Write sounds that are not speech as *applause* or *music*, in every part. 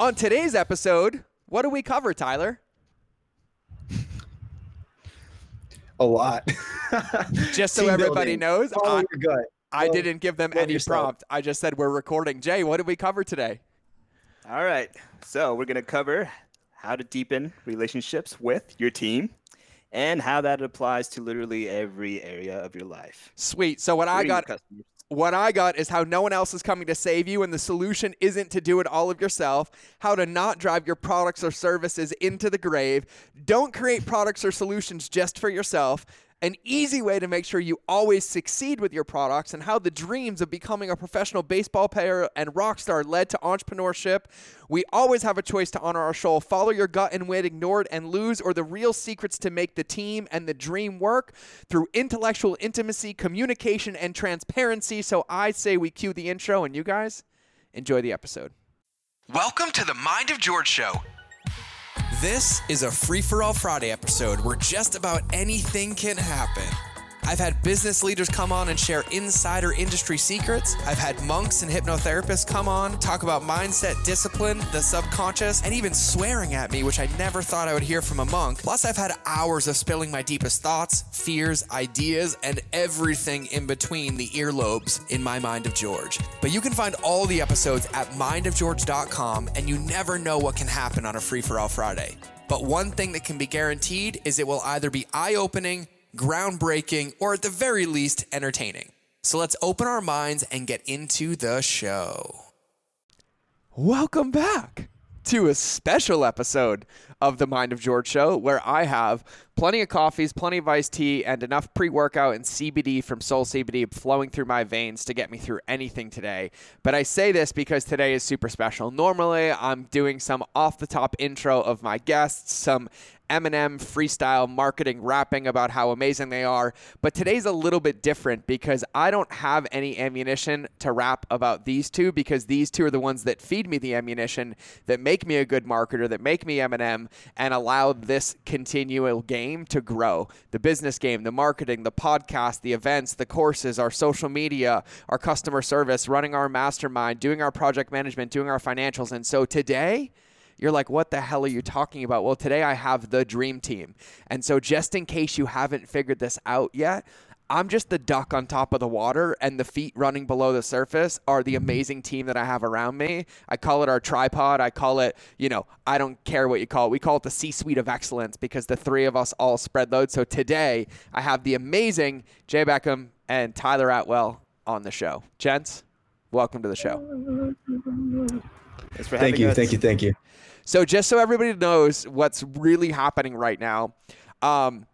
On today's episode, what do we cover, Tyler? A lot. *laughs* Just so Team everybody building. knows, Follow I. I didn't give them love any yourself. prompt. I just said we're recording. Jay, what did we cover today? All right. So we're going to cover how to deepen relationships with your team and how that applies to literally every area of your life. Sweet. So what I including your got customers. What I got is how no one else is coming to save you, and the solution isn't to do it all of yourself. How to not drive your products or services into the grave. Don't create products or solutions just for yourself. An easy way to make sure you always succeed with your products, and how the dreams of becoming a professional baseball player and rock star led to entrepreneurship. We always have a choice to honor our soul. Follow your gut and win, ignore it and lose, or the real secrets to make the team and the dream work through intellectual intimacy, communication, and transparency. So I say we cue the intro, and you guys enjoy the episode. Welcome to the Mind of George Show. This is a free for all Friday episode where just about anything can happen. I've had business leaders come on and share insider industry secrets. I've had monks and hypnotherapists come on, talk about mindset, discipline, the subconscious, and even swearing at me, which I never thought I would hear from a monk. Plus, I've had hours of spilling my deepest thoughts, fears, ideas, and everything in between the earlobes in my Mind of George. But you can find all the episodes at mindofgeorge.com, and you never know what can happen on a free for all Friday. But one thing that can be guaranteed is it will either be eye opening, groundbreaking, or at the very least, entertaining. So let's open our minds and get into the show. Welcome back to a special episode of the Mind of George show where I have plenty of coffees, plenty of iced tea, and enough pre workout and CBD from Soul CBD flowing through my veins to get me through anything today. But I say this because today is super special. Normally, I'm doing some off the top intro of my guests, some Eminem freestyle marketing rapping about how amazing they are. But today's a little bit different because I don't have any ammunition to rap about these two because these two are the ones that feed me the ammunition that make me a good marketer, that make me Eminem, and allow this continual game to grow. The business game, the marketing, the podcast, the events, the courses, our social media, our customer service, running our mastermind, doing our project management, doing our financials. And so today, you're like, what the hell are you talking about? Well, today I have the dream team. And so, just in case you haven't figured this out yet, I'm just the duck on top of the water, and the feet running below the surface are the mm-hmm. amazing team that I have around me. I call it our tripod. I call it, you know, I don't care what you call it. We call it the C suite of excellence because the three of us all spread load. So, today I have the amazing Jay Beckham and Tyler Atwell on the show. Gents, welcome to the show. *laughs* Thanks for Thank you. us. Thank you. Thank you. So just so everybody knows what's really happening right now, um,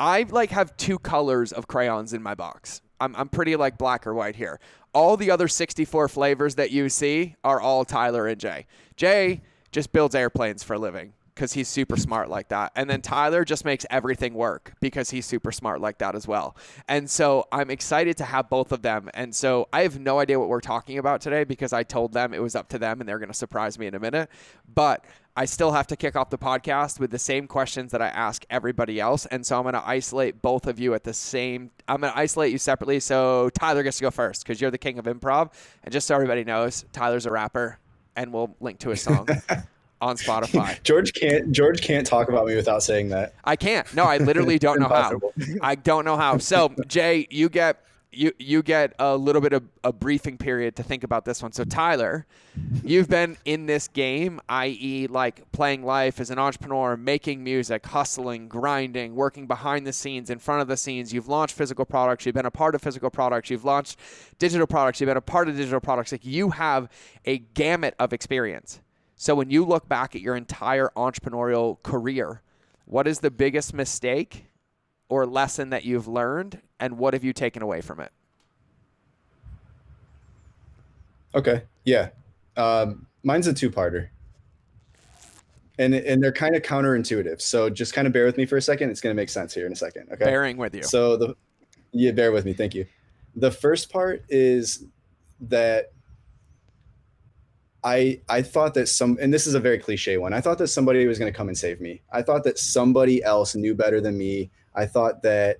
I like have two colors of crayons in my box. I'm, I'm pretty like black or white here. All the other 64 flavors that you see are all Tyler and Jay. Jay just builds airplanes for a living because he's super smart like that. And then Tyler just makes everything work because he's super smart like that as well. And so I'm excited to have both of them. And so I have no idea what we're talking about today because I told them it was up to them and they're going to surprise me in a minute. But I still have to kick off the podcast with the same questions that I ask everybody else. And so I'm going to isolate both of you at the same I'm going to isolate you separately. So Tyler gets to go first because you're the king of improv. And just so everybody knows, Tyler's a rapper and we'll link to his song *laughs* on Spotify. *laughs* George can't. George can't talk about me without saying that. I can't. No, I literally don't know how. *laughs* I don't know how. So, Jay, you get you you get a little bit of a briefing period to think about this one. So, Tyler, you've been in this game, i.e., like playing life as an entrepreneur, making music, hustling, grinding, working behind the scenes, in front of the scenes. You've launched physical products. You've been a part of physical products. You've launched digital products. You've been a part of digital products. Like you have a gamut of experience. So, when you look back at your entire entrepreneurial career, what is the biggest mistake or lesson that you've learned, and what have you taken away from it? Okay. Yeah. Um, mine's a two-parter, and and they're kind of counterintuitive. So just kind of bear with me for a second. It's going to make sense here in a second. Okay. Bearing with you. So the yeah, bear with me. Thank you. The first part is that I I thought that some and this is a very cliche one. I thought that somebody was going to come and save me. I thought that somebody else knew better than me. I thought that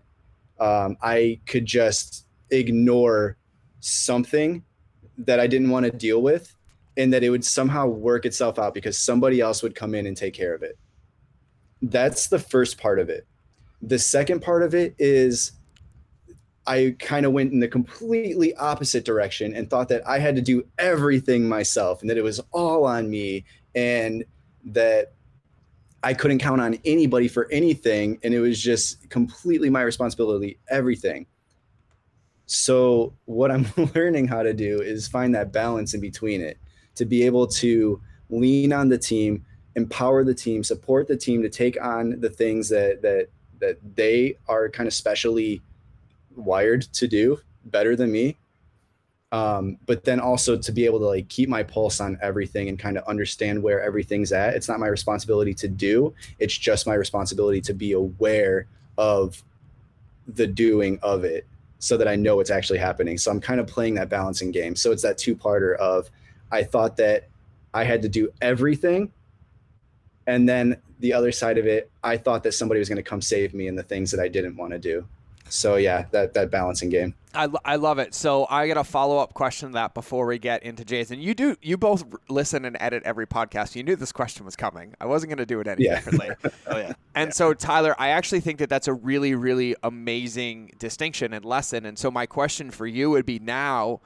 um, I could just ignore something that I didn't want to deal with and that it would somehow work itself out because somebody else would come in and take care of it. That's the first part of it. The second part of it is I kind of went in the completely opposite direction and thought that I had to do everything myself and that it was all on me and that I couldn't count on anybody for anything and it was just completely my responsibility everything. So what I'm *laughs* learning how to do is find that balance in between it to be able to lean on the team, empower the team, support the team to take on the things that that that they are kind of specially wired to do better than me. Um, but then also to be able to like keep my pulse on everything and kind of understand where everything's at it's not my responsibility to do. It's just my responsibility to be aware of the doing of it so that i know what's actually happening. So i'm kind of playing that balancing game. So it's that two-parter of i thought that i had to do everything and then the other side of it i thought that somebody was going to come save me in the things that i didn't want to do so yeah, that that balancing game. I, I love it. So I got a follow up question to that before we get into Jason. You do you both listen and edit every podcast. You knew this question was coming. I wasn't going to do it any yeah. differently. *laughs* oh yeah. And yeah. so Tyler, I actually think that that's a really really amazing distinction and lesson. And so my question for you would be now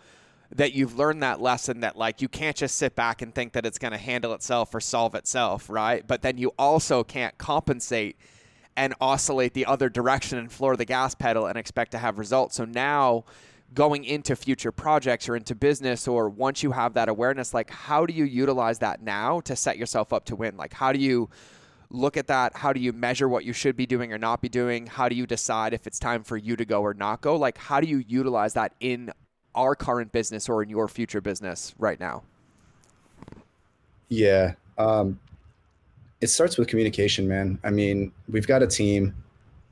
that you've learned that lesson that like you can't just sit back and think that it's going to handle itself or solve itself, right? But then you also can't compensate and oscillate the other direction and floor the gas pedal and expect to have results. So now going into future projects or into business or once you have that awareness like how do you utilize that now to set yourself up to win? Like how do you look at that? How do you measure what you should be doing or not be doing? How do you decide if it's time for you to go or not go? Like how do you utilize that in our current business or in your future business right now? Yeah. Um, it starts with communication, man. I mean, we've got a team.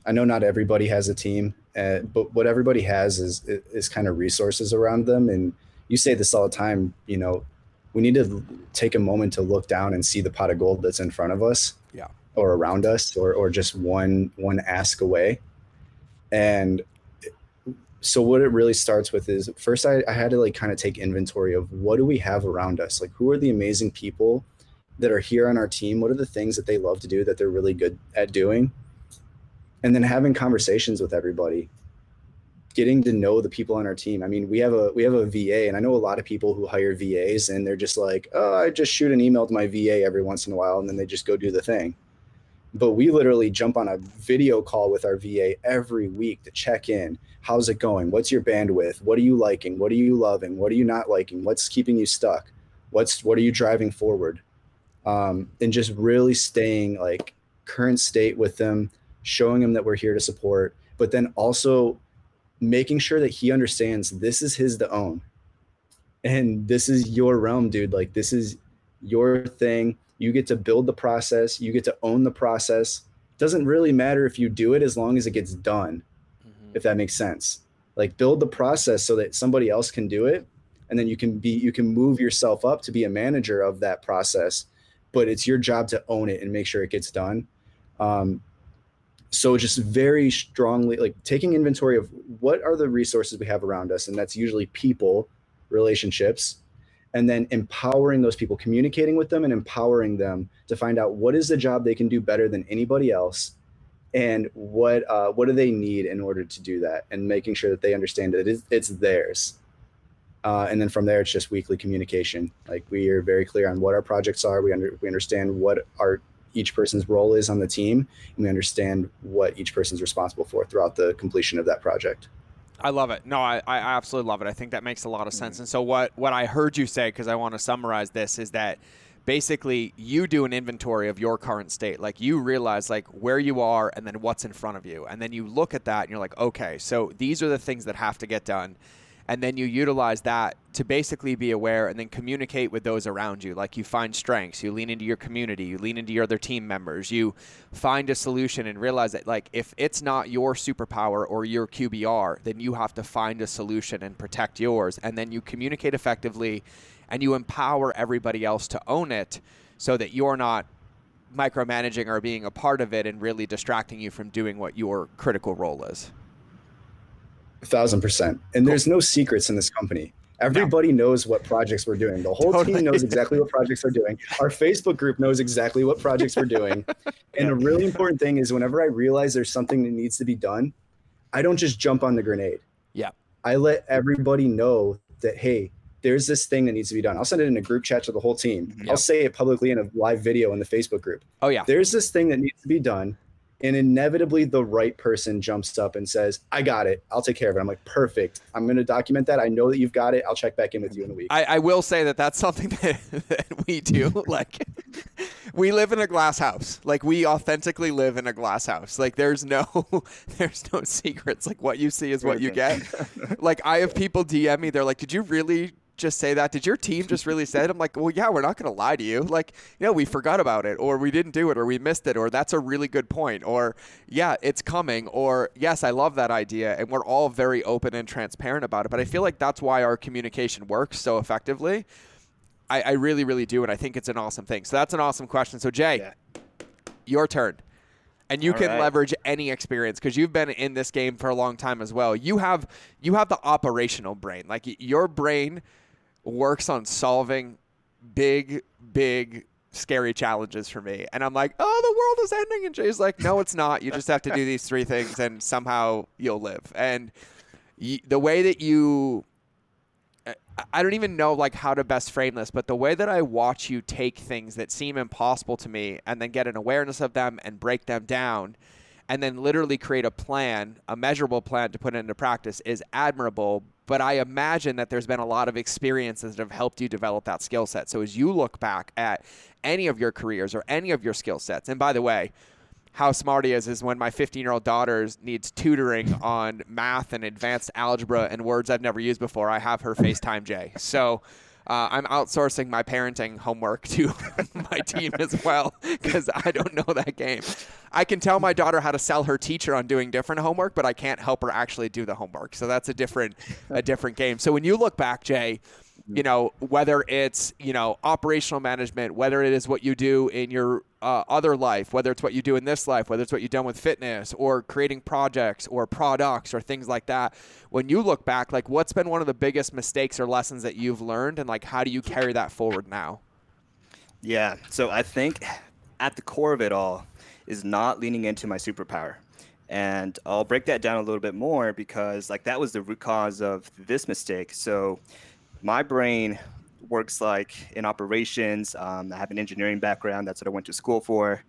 I know not everybody has a team, uh, but what everybody has is is kind of resources around them. And you say this all the time. You know, we need to take a moment to look down and see the pot of gold that's in front of us, yeah, or around us, or or just one one ask away. And so what it really starts with is first I, I had to like kind of take inventory of what do we have around us like who are the amazing people that are here on our team what are the things that they love to do that they're really good at doing? And then having conversations with everybody getting to know the people on our team. I mean we have a we have a va and i know a lot of people who hire vas and they're just like oh i just shoot an email to my va every once in a while and then they just go do the thing. But we literally jump on a video call with our va every week to check in. How's it going? What's your bandwidth? What are you liking? What are you loving? What are you not liking? What's keeping you stuck? What's what are you driving forward um, and just really staying like current state with them, showing him that we're here to support, but then also making sure that he understands this is his to own. And this is your realm, dude. Like this is your thing. You get to build the process, you get to own the process. Doesn't really matter if you do it as long as it gets done, mm-hmm. if that makes sense. Like build the process so that somebody else can do it. And then you can be you can move yourself up to be a manager of that process but it's your job to own it and make sure it gets done. Um, so just very strongly like taking inventory of what are the resources we have around us, and that's usually people, relationships, and then empowering those people, communicating with them and empowering them to find out what is the job they can do better than anybody else and what uh, what do they need in order to do that and making sure that they understand that it's, it's theirs uh, and then from there, it's just weekly communication. Like we are very clear on what our projects are. We under, we understand what our each person's role is on the team, and we understand what each person's responsible for throughout the completion of that project. I love it. No, I, I absolutely love it. I think that makes a lot of sense. Mm-hmm. And so what what I heard you say, because I want to summarize this, is that basically you do an inventory of your current state like you realize like where you are and then what's in front of you and then you look at that and you're like okay so these are the things that have to get done and then you utilize that to basically be aware and then communicate with those around you. Like you find strengths you lean into your community you lean into your other team members you find a solution and realize that like if it's not your superpower or your qbr then you have to find a solution and protect yours. And then you communicate effectively and you empower everybody else to own it so that you're not micromanaging or being a part of it and really distracting you from doing what your critical role is a thousand percent. And cool. there's no secrets in this company. Everybody knows what projects we're doing. The whole Totally. team knows exactly what projects we're doing. Our Facebook group knows exactly what projects we're doing. *laughs* And a really important thing is whenever I realize there's something that needs to be done, I don't just jump on the grenade. Yeah. I let everybody know that, hey, there's this thing that needs to be done. I'll send it in a group chat to the whole team. Mhm. I'll say it publicly in a live video in the Facebook group. Oh yeah. There's this thing that needs to be done. And inevitably, the right person jumps up and says, I got it. I'll take care of it. I'm like, perfect. I'm going to document that. I know that you've got it. I'll check back in with you in a week. I, I will say that that's something *laughs* that, that we do. *laughs* Like, we live in a glass house. Like, we authentically live in a glass house. Like, there's no, *laughs* there's no secrets. Like, what you see is what you get. Like, I have people DM me. They're like, "Did you really just say that? Did your team just really say it?" I'm like, "Well, yeah. We're not going to lie to you. Like, you know, we forgot about it, or we didn't do it, or we missed it, or that's a really good point, or yeah, it's coming, or yes, I love that idea." And we're all very open and transparent about it. But I feel like that's why our communication works so effectively. I, I really, really do, and I think it's an awesome thing. So that's an awesome question. So Jay, Yeah. your turn. And you All can right. leverage any experience because you've been in this game for a long time as well. You have you have the operational brain. Like your brain works on solving big, big, scary challenges for me. And I'm like, oh, the world is ending. And Jay's like, no, it's not. You just have to do *laughs* these three things, and somehow you'll live. And y- the way that you I- I don't even know like how to best frame this, but the way that I watch you take things that seem impossible to me and then get an awareness of them and break them down and then literally create a plan, a measurable plan to put into practice is admirable, but I imagine that there's been a lot of experiences that have helped you develop that skill set. So as you look back at any of your careers or any of your skill sets, and by the way, how smart he is is when my 15 year old daughter needs tutoring on math and advanced algebra and words I've never used before. I have her FaceTime Jay. So uh, I'm outsourcing my parenting homework to *laughs* my team as well because I don't know that game. I can tell my daughter how to sell her teacher on doing different homework, but I can't help her actually do the homework. So that's a different a *laughs* different game. So when you look back, Jay, you know whether it's you know operational management whether it is what you do in your uh, other life whether it's what you do in this life whether it's what you've done with fitness or creating projects or products or things like that when you look back like what's been one of the biggest mistakes or lessons that you've learned and like how do you carry that forward now Yeah. So I think at the core of it all is not leaning into my superpower. And I'll break that down a little bit more because like that was the root cause of this mistake. So my brain works like in operations. Um, I have an engineering background. That's what I went to school for.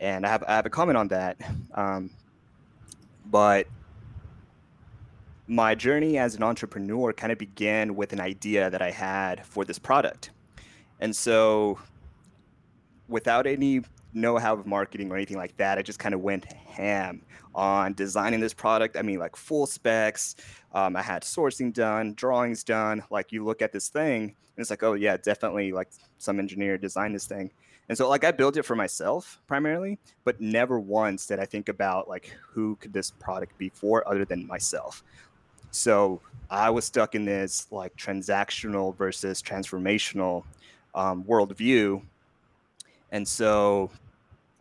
And I have, I have a comment on that. Um, but my journey as an entrepreneur kind of began with an idea that I had for this product. And so, without any know how of marketing or anything like that, I just kind of went ham on designing this product. I mean, like full specs. Um, I had sourcing done, drawings done. Like, you look at this thing, and it's like, oh, yeah, definitely like some engineer designed this thing. And so, like, I built it for myself primarily, but never once did I think about like who could this product be for other than myself. So I was stuck in this like transactional versus transformational um, worldview. And so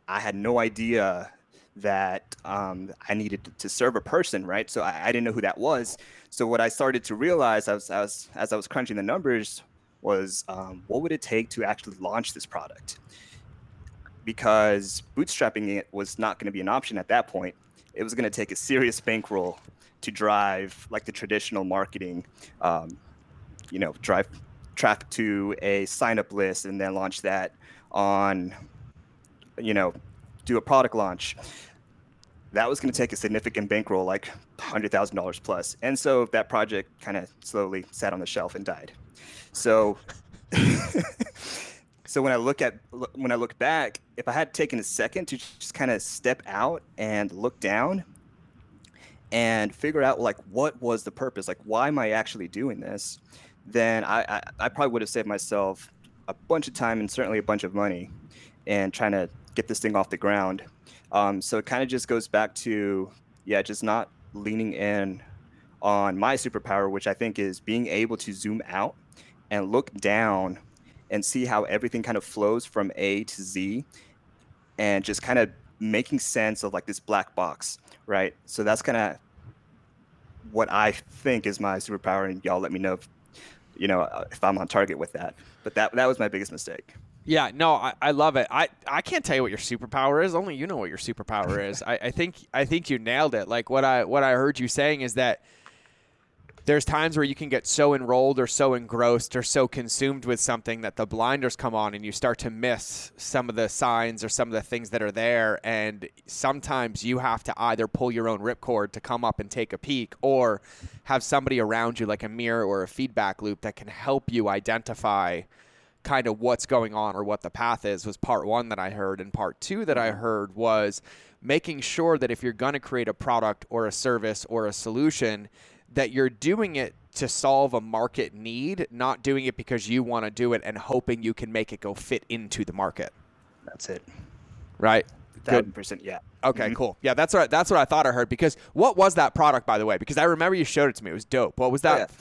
I had no idea that um, I needed to serve a person, right? So I, I didn't know who that was. So what I started to realize as, I was crunching the numbers was um, what would it take to actually launch this product? Because bootstrapping it was not going to be an option at that point. It was going to take a serious bankroll to drive like the traditional marketing, um, you know, drive traffic to a sign up list and then launch that on, you know, do a product launch. That was going to take a significant bankroll, like $100,000 plus. And so that project kind of slowly sat on the shelf and died. So, *laughs* so when I look at when I look back, if I had taken a second to just kind of step out and look down and figure out like what was the purpose, like why am I actually doing this, then I, I, I probably would have saved myself a bunch of time and certainly a bunch of money and trying to get this thing off the ground. Um, so it kind of just goes back to yeah, just not leaning in on my superpower, which I think is being able to zoom out and look down and see how everything kind of flows from A to Z and just kind of making sense of like this black box, right? So that's kind of what I think is my superpower, and y'all let me know if, you know, uh, if I'm on target with that. But that that was my biggest mistake. Yeah, no, I, I love it. I, I can't tell you what your superpower is. Only you know what your superpower is. I, I think I think you nailed it. Like what I what I heard you saying is that there's times where you can get so enrolled or so engrossed or so consumed with something that the blinders come on and you start to miss some of the signs or some of the things that are there. And sometimes you have to either pull your own ripcord to come up and take a peek or have somebody around you, like a mirror or a feedback loop, that can help you identify kind of what's going on or what the path is was part one that I heard. And part two that I heard was making sure that if you're going to create a product or a service or a solution, that you're doing it to solve a market need, not doing it because you want to do it and hoping you can make it go fit into the market. That's it. Right. Thousand percent. Yeah. Okay. Mhm. Cool. Yeah. That's what that's what I thought I heard. Because what was that product, by the way? Because I remember you showed it to me. It was dope. What was Oh, that? yeah.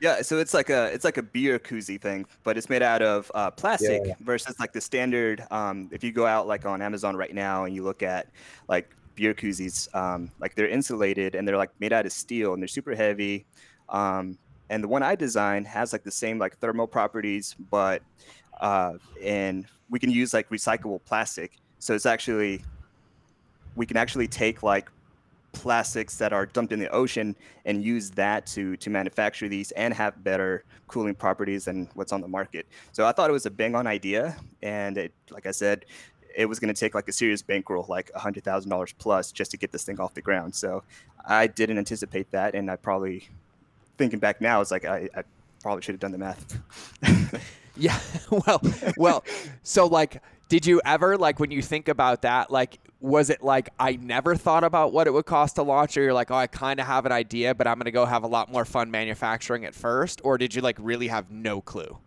Yeah, so it's like a it's like a beer koozie thing, but it's made out of uh, plastic Yeah. versus like the standard. Um, if you go out like on Amazon right now and you look at like beer koozies, um, like they're insulated and they're like made out of steel and they're super heavy. Um, and the one I designed has like the same like thermal properties, but uh, and we can use like recyclable plastic. So it's actually we can actually take like plastics that are dumped in the ocean and use that to to manufacture these and have better cooling properties than what's on the market. So I thought it was a bang on idea, and it, like I said, it was going to take like a serious bankroll, like hundred thousand dollars plus, just to get this thing off the ground. So I didn't anticipate that, and I probably thinking back now, it's like I, I probably should have done the math. *laughs* Yeah. *laughs* well, well. So like, did you ever like when you think about that? Like, was it like I never thought about what it would cost to launch, or you're like, oh, I kind of have an idea, but I'm gonna go have a lot more fun manufacturing it first, or did you like really have no clue?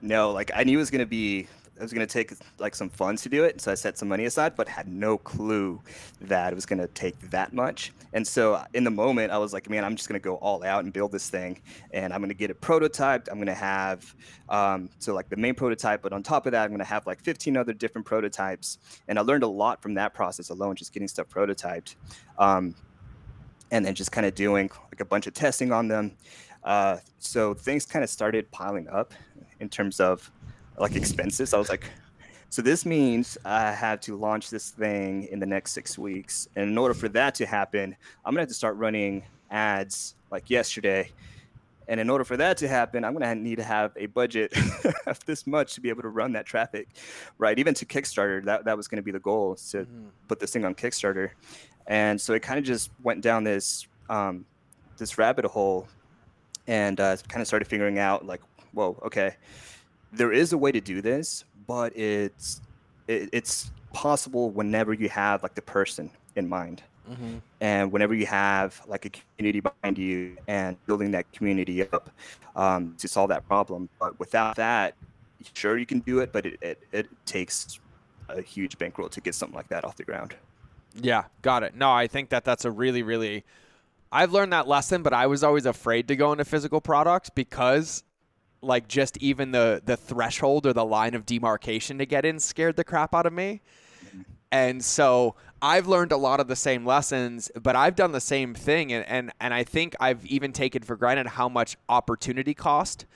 No, like I knew it was gonna be it was gonna take like some funds to do it, so I set some money aside, but had no clue that it was gonna take that much. And so in the moment, I was like, man, I'm just gonna go all out and build this thing, and I'm gonna get it prototyped. I'm gonna have um, so like the main prototype, but on top of that, I'm gonna have like 15 other different prototypes, and I learned a lot from that process alone, just getting stuff prototyped. Um, and then just kind of doing like a bunch of testing on them. Uh, so things kind of started piling up in terms of like expenses. I was like, so this means I have to launch this thing in the next six weeks. And in order for that to happen, I'm gonna have to start running ads like yesterday. And in order for that to happen, I'm gonna need to have a budget *laughs* of this much to be able to run that traffic, right? Even to Kickstarter, that, that was gonna be the goal to put this thing on Kickstarter. And so it kind of just went down this um, this rabbit hole, and uh, kind of started figuring out like, whoa, okay, there is a way to do this, but it's it, it's possible whenever you have like the person in mind, Mm-hmm. and whenever you have like a community behind you and building that community up um, to solve that problem. But without that, sure you can do it, but it, it, it takes a huge bankroll to get something like that off the ground. Yeah, got it. No, I think that that's a really, really. I've learned that lesson, but I was always afraid to go into physical products because, like, just even the the threshold or the line of demarcation to get in scared the crap out of me. And so I've learned a lot of the same lessons, but I've done the same thing, and and, and I think I've even taken for granted how much opportunity cost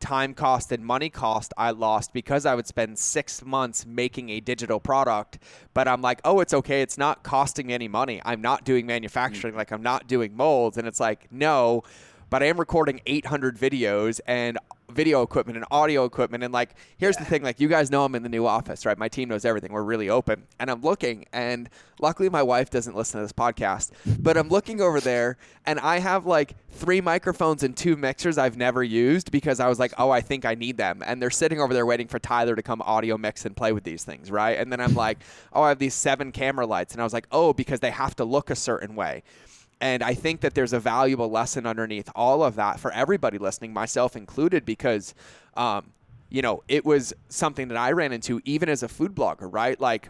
time cost and money cost I lost because I would spend six months making a digital product. But I'm like, oh, it's okay. It's not costing me any money. I'm not doing manufacturing, like I'm not doing molds. And it's like, no, but I am recording 800 videos and video equipment and audio equipment. And like, here's the thing like, you guys know I'm in the new office, right? My team knows everything. We're really open. And I'm looking, and luckily my wife doesn't listen to this podcast, but I'm looking over there and I have like three microphones and two mixers I've never used because I was like, oh, I think I need them. And they're sitting over there waiting for Tyler to come audio mix and play with these things, right? And then I'm like, oh, I have these seven camera lights. And I was like, oh, because they have to look a certain way. And I think that there's a valuable lesson underneath all of that for everybody listening, myself included, because, um, you know, it was something that I ran into even as a food blogger, right? Like,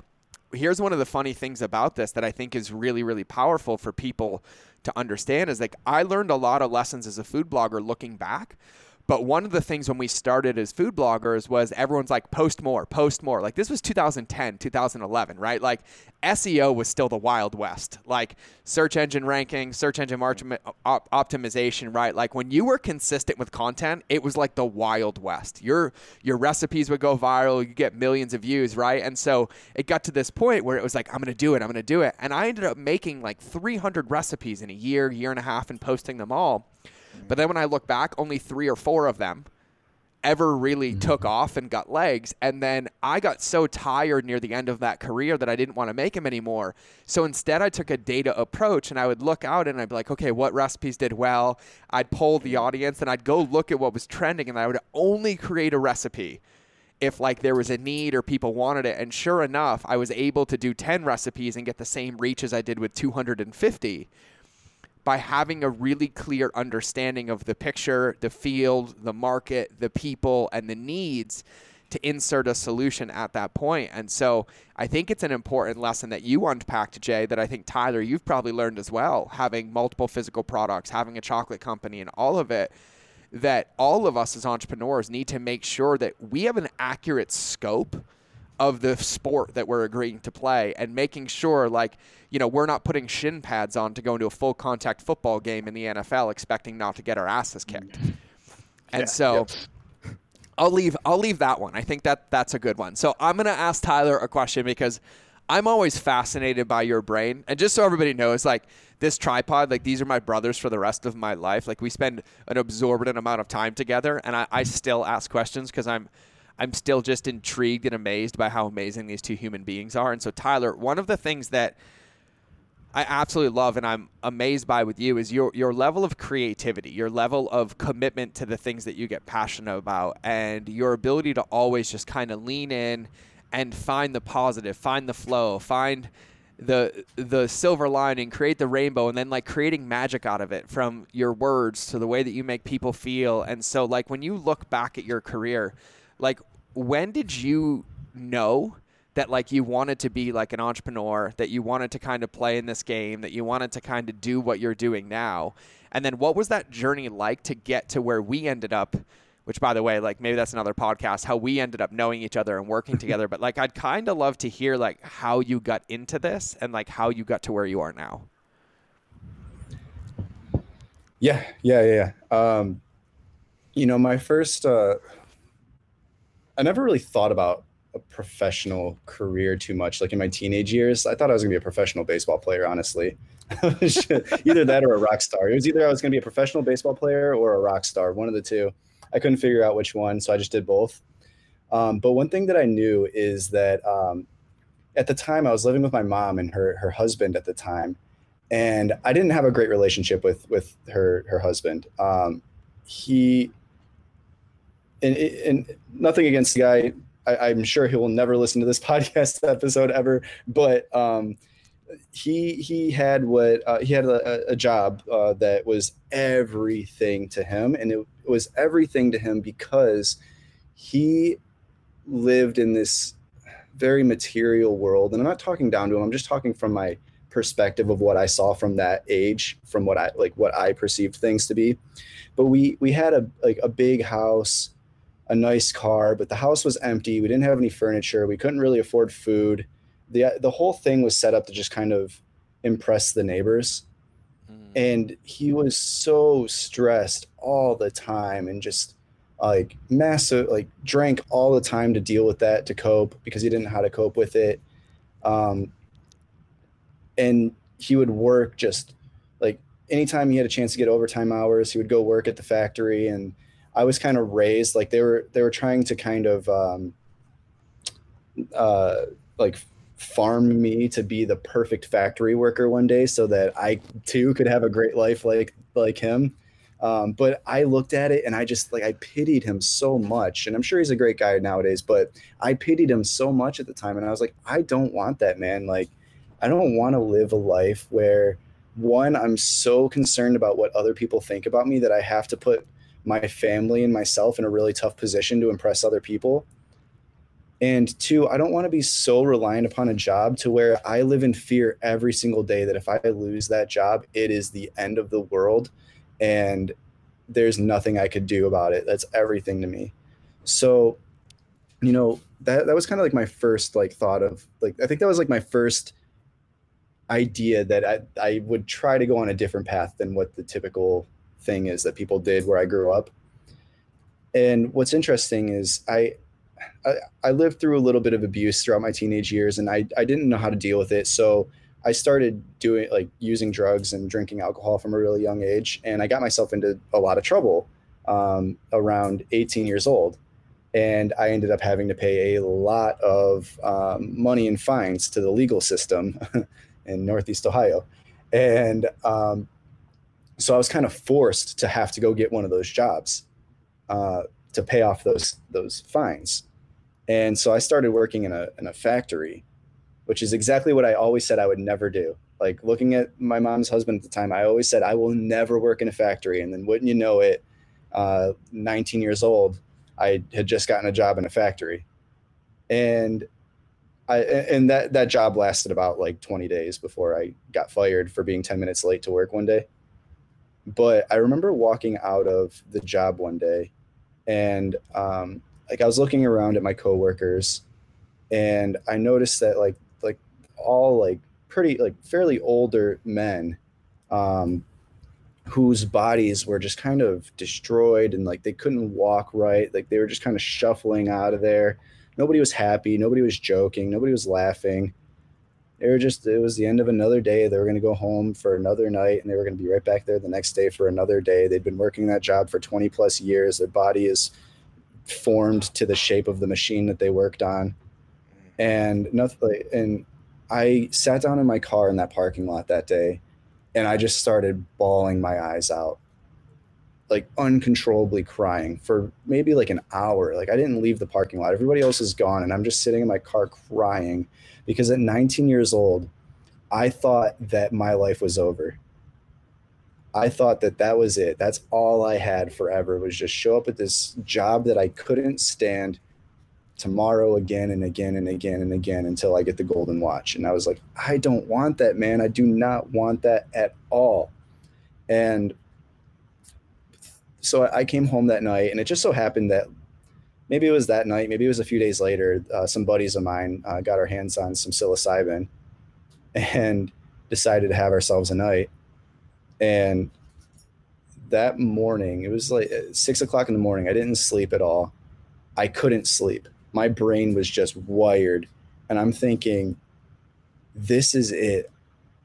here's one of the funny things about this that I think is really, really powerful for people to understand is like I learned a lot of lessons as a food blogger looking back, But one of the things when we started as food bloggers was everyone's like, post more, post more. Like this was 2010, 2011, right? Like SEO was still the Wild West. Like search engine ranking, search engine uh, op- optimization, right? Like when you were consistent with content, it was like the Wild West. Your your recipes would go viral, you get millions of views, right? And so it got to this point where it was like, I'm gonna do it, I'm gonna do it. And I ended up making like 300 recipes in a year, year and a half, and posting them all. But then when I look back, only three or four of them ever really mm-hmm. took off and got legs. And then I got so tired near the end of that career that I didn't want to make them anymore. So instead, I took a data approach and I would look out and I'd be like, okay, what recipes did well? I'd poll the audience and I'd go look at what was trending and I would only create a recipe if like there was a need or people wanted it and sure enough i was able to do 10 recipes and get the same reach as i did with 250 by having a really clear understanding of the picture, the field, the market, the people, and the needs to insert a solution at that point. And so I think it's an important lesson that you unpacked, Jay, that I think, Tyler, you've probably learned as well, having multiple physical products, having a chocolate company, and all of it. That all of us as entrepreneurs need to make sure that we have an accurate scope of the sport that we're agreeing to play and making sure like you know we're not putting shin pads on to go into a full contact football game in the NFL expecting not to get our asses kicked. Mm. And yeah, so I'll leave I'll leave that one. I think that that's a good one. So I'm going to ask Tyler a question because I'm always fascinated by your brain. And just so everybody knows like this tripod, like these are my brothers for the rest of my life. Like we spend an absorbent amount of time together and I, I still ask questions because I'm I'm still just intrigued and amazed by how amazing these two human beings are. And so, Tyler, one of the things that I absolutely love and I'm amazed by with you is your your level of creativity, your level of commitment to the things that you get passionate about, and your ability to always just kind of lean in and find the positive, find the flow, find the the silver lining, create the rainbow, and then like creating magic out of it from your words to the way that you make people feel. And so, like when you look back at your career, like when did you know that like you wanted to be like an entrepreneur that you wanted to kind of play in this game that you wanted to kind of do what you're doing now? And then what was that journey like to get to where we ended up which by the way like maybe that's another podcast how we ended up knowing each other and working *laughs* together but like i'd kind of love to hear like how you got into this and like how you got to where you are now. Yeah yeah yeah. Um you know my first uh I never really thought about a professional career too much. Like in my teenage years, I thought I was gonna be a professional baseball player. Honestly, *laughs* either that or a rock star. It was either I was gonna be a professional baseball player or a rock star, one of the two. I couldn't figure out which one, so I just did both. Um, but one thing that I knew is that um, at the time I was living with my mom and her her husband at the time, and I didn't have a great relationship with with her her husband. Um, he and, and nothing against the guy. I, am sure he will never listen to this *laughs* podcast episode ever, but um, he he had what uh, he had a, a job uh, that was everything to him, and it, it was everything to him because he lived in this very material world. And I'm not talking down to him. I'm just talking from my perspective of what I saw from that age, from what I like what I perceived things to be. But we we had a like a big house a nice car, but the house was empty. We didn't have any furniture. We couldn't really afford food. the The whole thing was set up to just kind of impress the neighbors. Mm. And he was so stressed all the time and just like massive, like drank all the time to deal with that to cope because he didn't know how to cope with it. Um, and he would work just like anytime he had a chance to get overtime hours, he would go work at the factory and I was kind of raised like they were they were trying to kind of um, uh, like farm me to be the perfect factory worker one day so that I too could have a great life like like him. Um, but I looked at it and I just like I pitied him so much, and I'm sure he's a great guy nowadays. But I pitied him so much at the time, and I was like, I don't want that man. Like, I don't want to live a life where one, I'm so concerned about what other people think about me that I have to put my family and myself in a really tough position to impress other people. And two, I don't want to be so reliant upon a job to where I live in fear every single day that if I lose that job, it is the end of the world. And there's nothing I could do about it. That's everything to me. So, you know, that that was kind of like my first like thought of like I think that was like my first idea that I, I would try to go on a different path than what the typical thing is that people did where I grew up. And what's interesting is I, I, I lived through a little bit of abuse throughout my teenage years and I, I didn't know how to deal with it. So I started doing like using drugs and drinking alcohol from a really young age. And I got myself into a lot of trouble um, around 18 years old. And I ended up having to pay a lot of um, money and fines to the legal system *laughs* in Northeast Ohio. And um, so I was kind of forced to have to go get one of those jobs uh, to pay off those those fines. And so I started working in a in a factory, which is exactly what I always said I would never do. Like looking at my mom's husband at the time, I always said I will never work in a factory. And then wouldn't you know it, uh, 19 years old, I had just gotten a job in a factory, and I and that that job lasted about like 20 days before I got fired for being 10 minutes late to work one day. But I remember walking out of the job one day, and um, like I was looking around at my coworkers, and I noticed that like like all like pretty like fairly older men, um, whose bodies were just kind of destroyed and like they couldn't walk right, like they were just kind of shuffling out of there. Nobody was happy nobody was joking nobody was laughing they were just it was the end of another day. They were going to go home for another night and they were going to be right back there the next day for another day. They'd been working that job for 20 plus years. Their body is formed to the shape of the machine that they worked on. And nothing and i sat down in my car in that parking lot that day and i just started bawling my eyes out like uncontrollably crying for maybe like an hour. Like I didn't leave the parking lot. Everybody else is gone and I'm just sitting in my car crying because at 19 years old, I thought that my life was over. I thought that that was it. That's all I had forever was just show up at this job that I couldn't stand tomorrow again and again and again and again until I get the golden watch. And I was like, I don't want that, man. I do not want that at all. And so I came home that night, and it just so happened that maybe it was that night, maybe it was a few days later. Uh, some buddies of mine uh, got our hands on some psilocybin, and *laughs* decided to have ourselves a night. And that morning, it was like uh, six o'clock in the morning. I didn't sleep at all. I couldn't sleep. My brain was just wired, and I'm thinking, "This is it.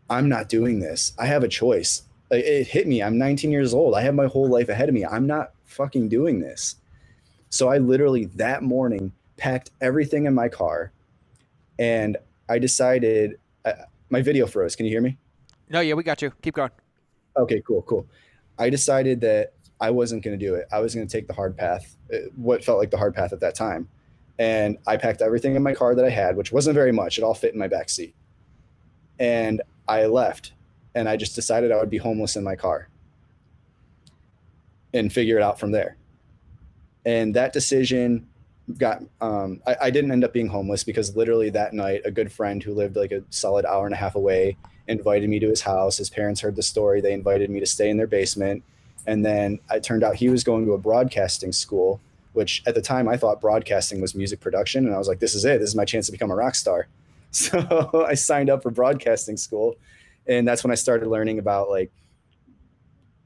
I'm not doing this. I have a choice it hit me. I'm 19 years old. I have my whole life ahead of me. I'm not fucking doing this. So I literally that morning packed everything in my car and I decided uh, my video froze. Can you hear me? No, yeah, we got you. Keep going. Okay, cool, cool. I decided that I wasn't going to do it. I was going to take the hard path, uh, what felt like the hard path at that time. And I packed everything in my car that I had, which wasn't very much. It all fit in my back seat. And I left and I just decided I would be homeless in my car and figure it out from there. And that decision got um, I, I, didn't end up being homeless because literally that night a good friend who lived like a solid hour and a half away invited me to his house. His parents heard the story. They invited me to stay in their basement. And then it turned out he was going to a broadcasting school which at the time i thought broadcasting was music production. And i was like this is it. This is my chance to become a rock star. *laughs* So i signed up for broadcasting school and that's when I started learning about like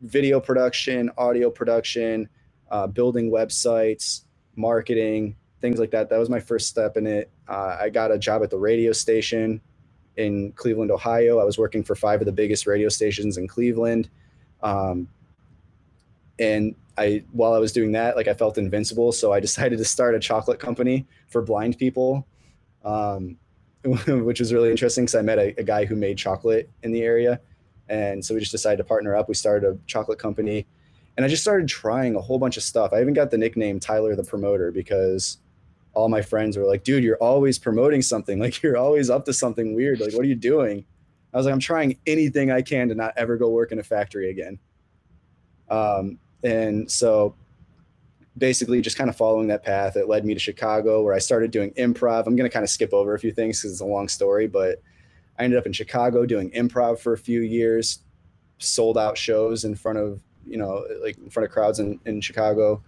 video production, audio production, uh, building websites, marketing, things like that. That was my first step in it. Uh, I got a job at the radio station in Cleveland, Ohio. I was working for five of the biggest radio stations in Cleveland. Um, and I, while I was doing that, like I felt invincible. So I *laughs* decided to start a chocolate company for blind people. Um, *laughs* which was really interesting because I met a, a, guy who made chocolate in the area. And so we just decided to partner up. We started a chocolate company and I just started trying a whole bunch of stuff. I even got the nickname Tyler the Promoter because all my friends were like, dude, you're always promoting something. *laughs* Like you're always up to something weird. Like, what are you doing? I was like, I'm trying anything I can to not ever go work in a factory again. Um, and so basically just kind of following that path. It led me to Chicago where I started doing improv. I'm going to kind of skip over a few things because it's a long story, but I ended up in Chicago doing improv for a few years, sold out shows in front of you know, like in front of crowds in, in Chicago.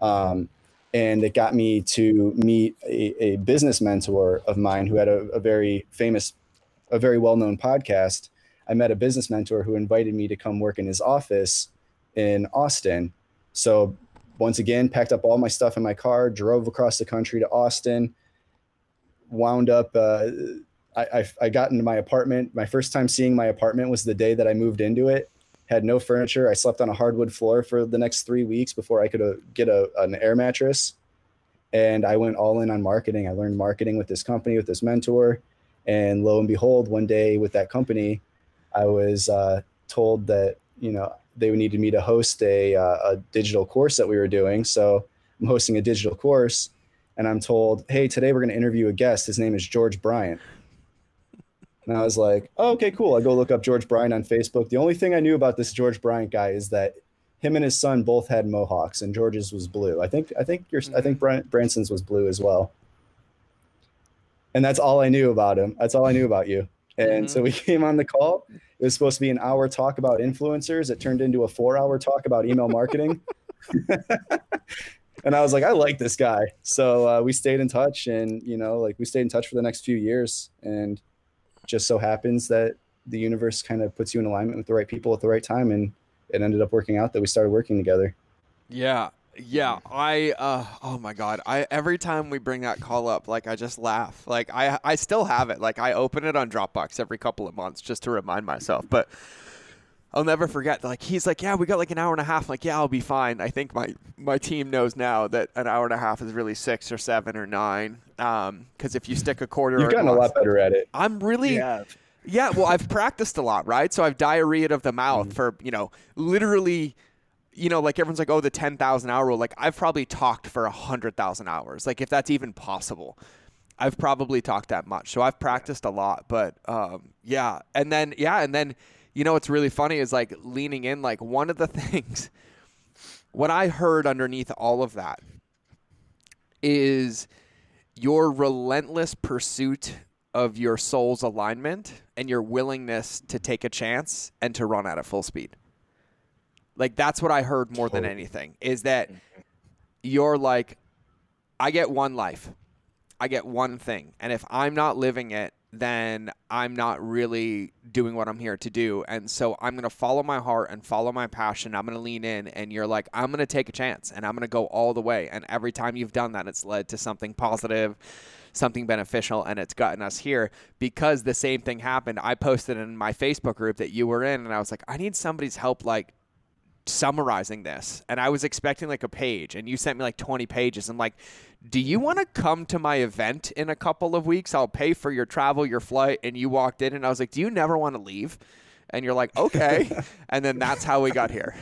Um, and it got me to meet a, a business mentor of mine who had a, a very famous, a very well-known podcast. I met a business mentor who invited me to come work in his office in Austin. So once again, packed up all my stuff in my car, drove across the country to Austin, wound up. Uh, I, I, got into my apartment. My first time seeing my apartment was the day that I moved into it. Had no furniture. I slept on a hardwood floor for the next three weeks before I could uh, get a, an air mattress. And I went all in on marketing. I learned marketing with this company, with this mentor. And lo and behold, one day with that company, I was uh, told that, you know, they needed me to host a, uh, a digital course that we were doing. So I'm hosting a digital course and I'm told, hey, today we're going to interview a guest. His name is George Bryant. And I was like, oh, okay, cool. I go look up George Bryant on Facebook. The only thing I knew about this George Bryant guy is that him and his son both had mohawks, and George's was blue. I think I think your I think mm-hmm. Branson's was blue as well. And that's all I knew about him. That's all I knew about you. And mm-hmm. so we *laughs* came on the call. It was supposed to be an hour talk about influencers. It turned into a four-hour talk about email marketing. *laughs* and I was like, I like this guy. So uh, we stayed in touch, and you know, like we stayed in touch for the next few years, and just so happens that the universe kind of puts you in alignment with the right people at the right time and it ended up working out that we started working together yeah yeah i uh oh my god i every time we bring that call up like i just laugh like i i still have it like i open it on dropbox every couple of months just to remind myself but I'll never forget. Like he's like, yeah, we got like an hour and a half. I'm like, yeah, I'll be fine. I think my my team knows now that an hour and a half is really six or seven or nine. Um, because if you stick a quarter, you've gotten a lot better at it. I'm really. Yeah. yeah, well, I've practiced a lot, right? So I've diarrhea of the mouth mm for you know literally you know, like everyone's like, oh, the 10,000 hour rule. Like, I've probably talked for 100,000 hours. Like, if that's even possible, I've probably talked that much. So I've practiced a lot. But um, yeah. And then, yeah. And then you know what's really funny is like leaning in like one of the *laughs* things what i heard underneath all of that is your relentless pursuit of your soul's alignment and your willingness to take a chance and to run at it full speed like that's what i heard more than anything is that you're like i get one life i get one thing and if i'm not living it then I'm not really doing what I'm here to do. And so I'm going to follow my heart and follow my passion. I'm going to lean in. And you're like, I'm going to take a chance and I'm going to go all the way. And every time you've done that, it's led to something positive, something beneficial, and it's gotten us here because the same thing happened. I posted in my Facebook group that you were in, and I was like, I need somebody's help, like, summarizing this and I was expecting like a page and you sent me like 20 pages. I'm like, do you want to come to my event in a couple of weeks? I'll pay for your travel, your flight. And you walked in and I was like, do you never want to leave? And you're like, okay. *laughs* and then that's how we got here.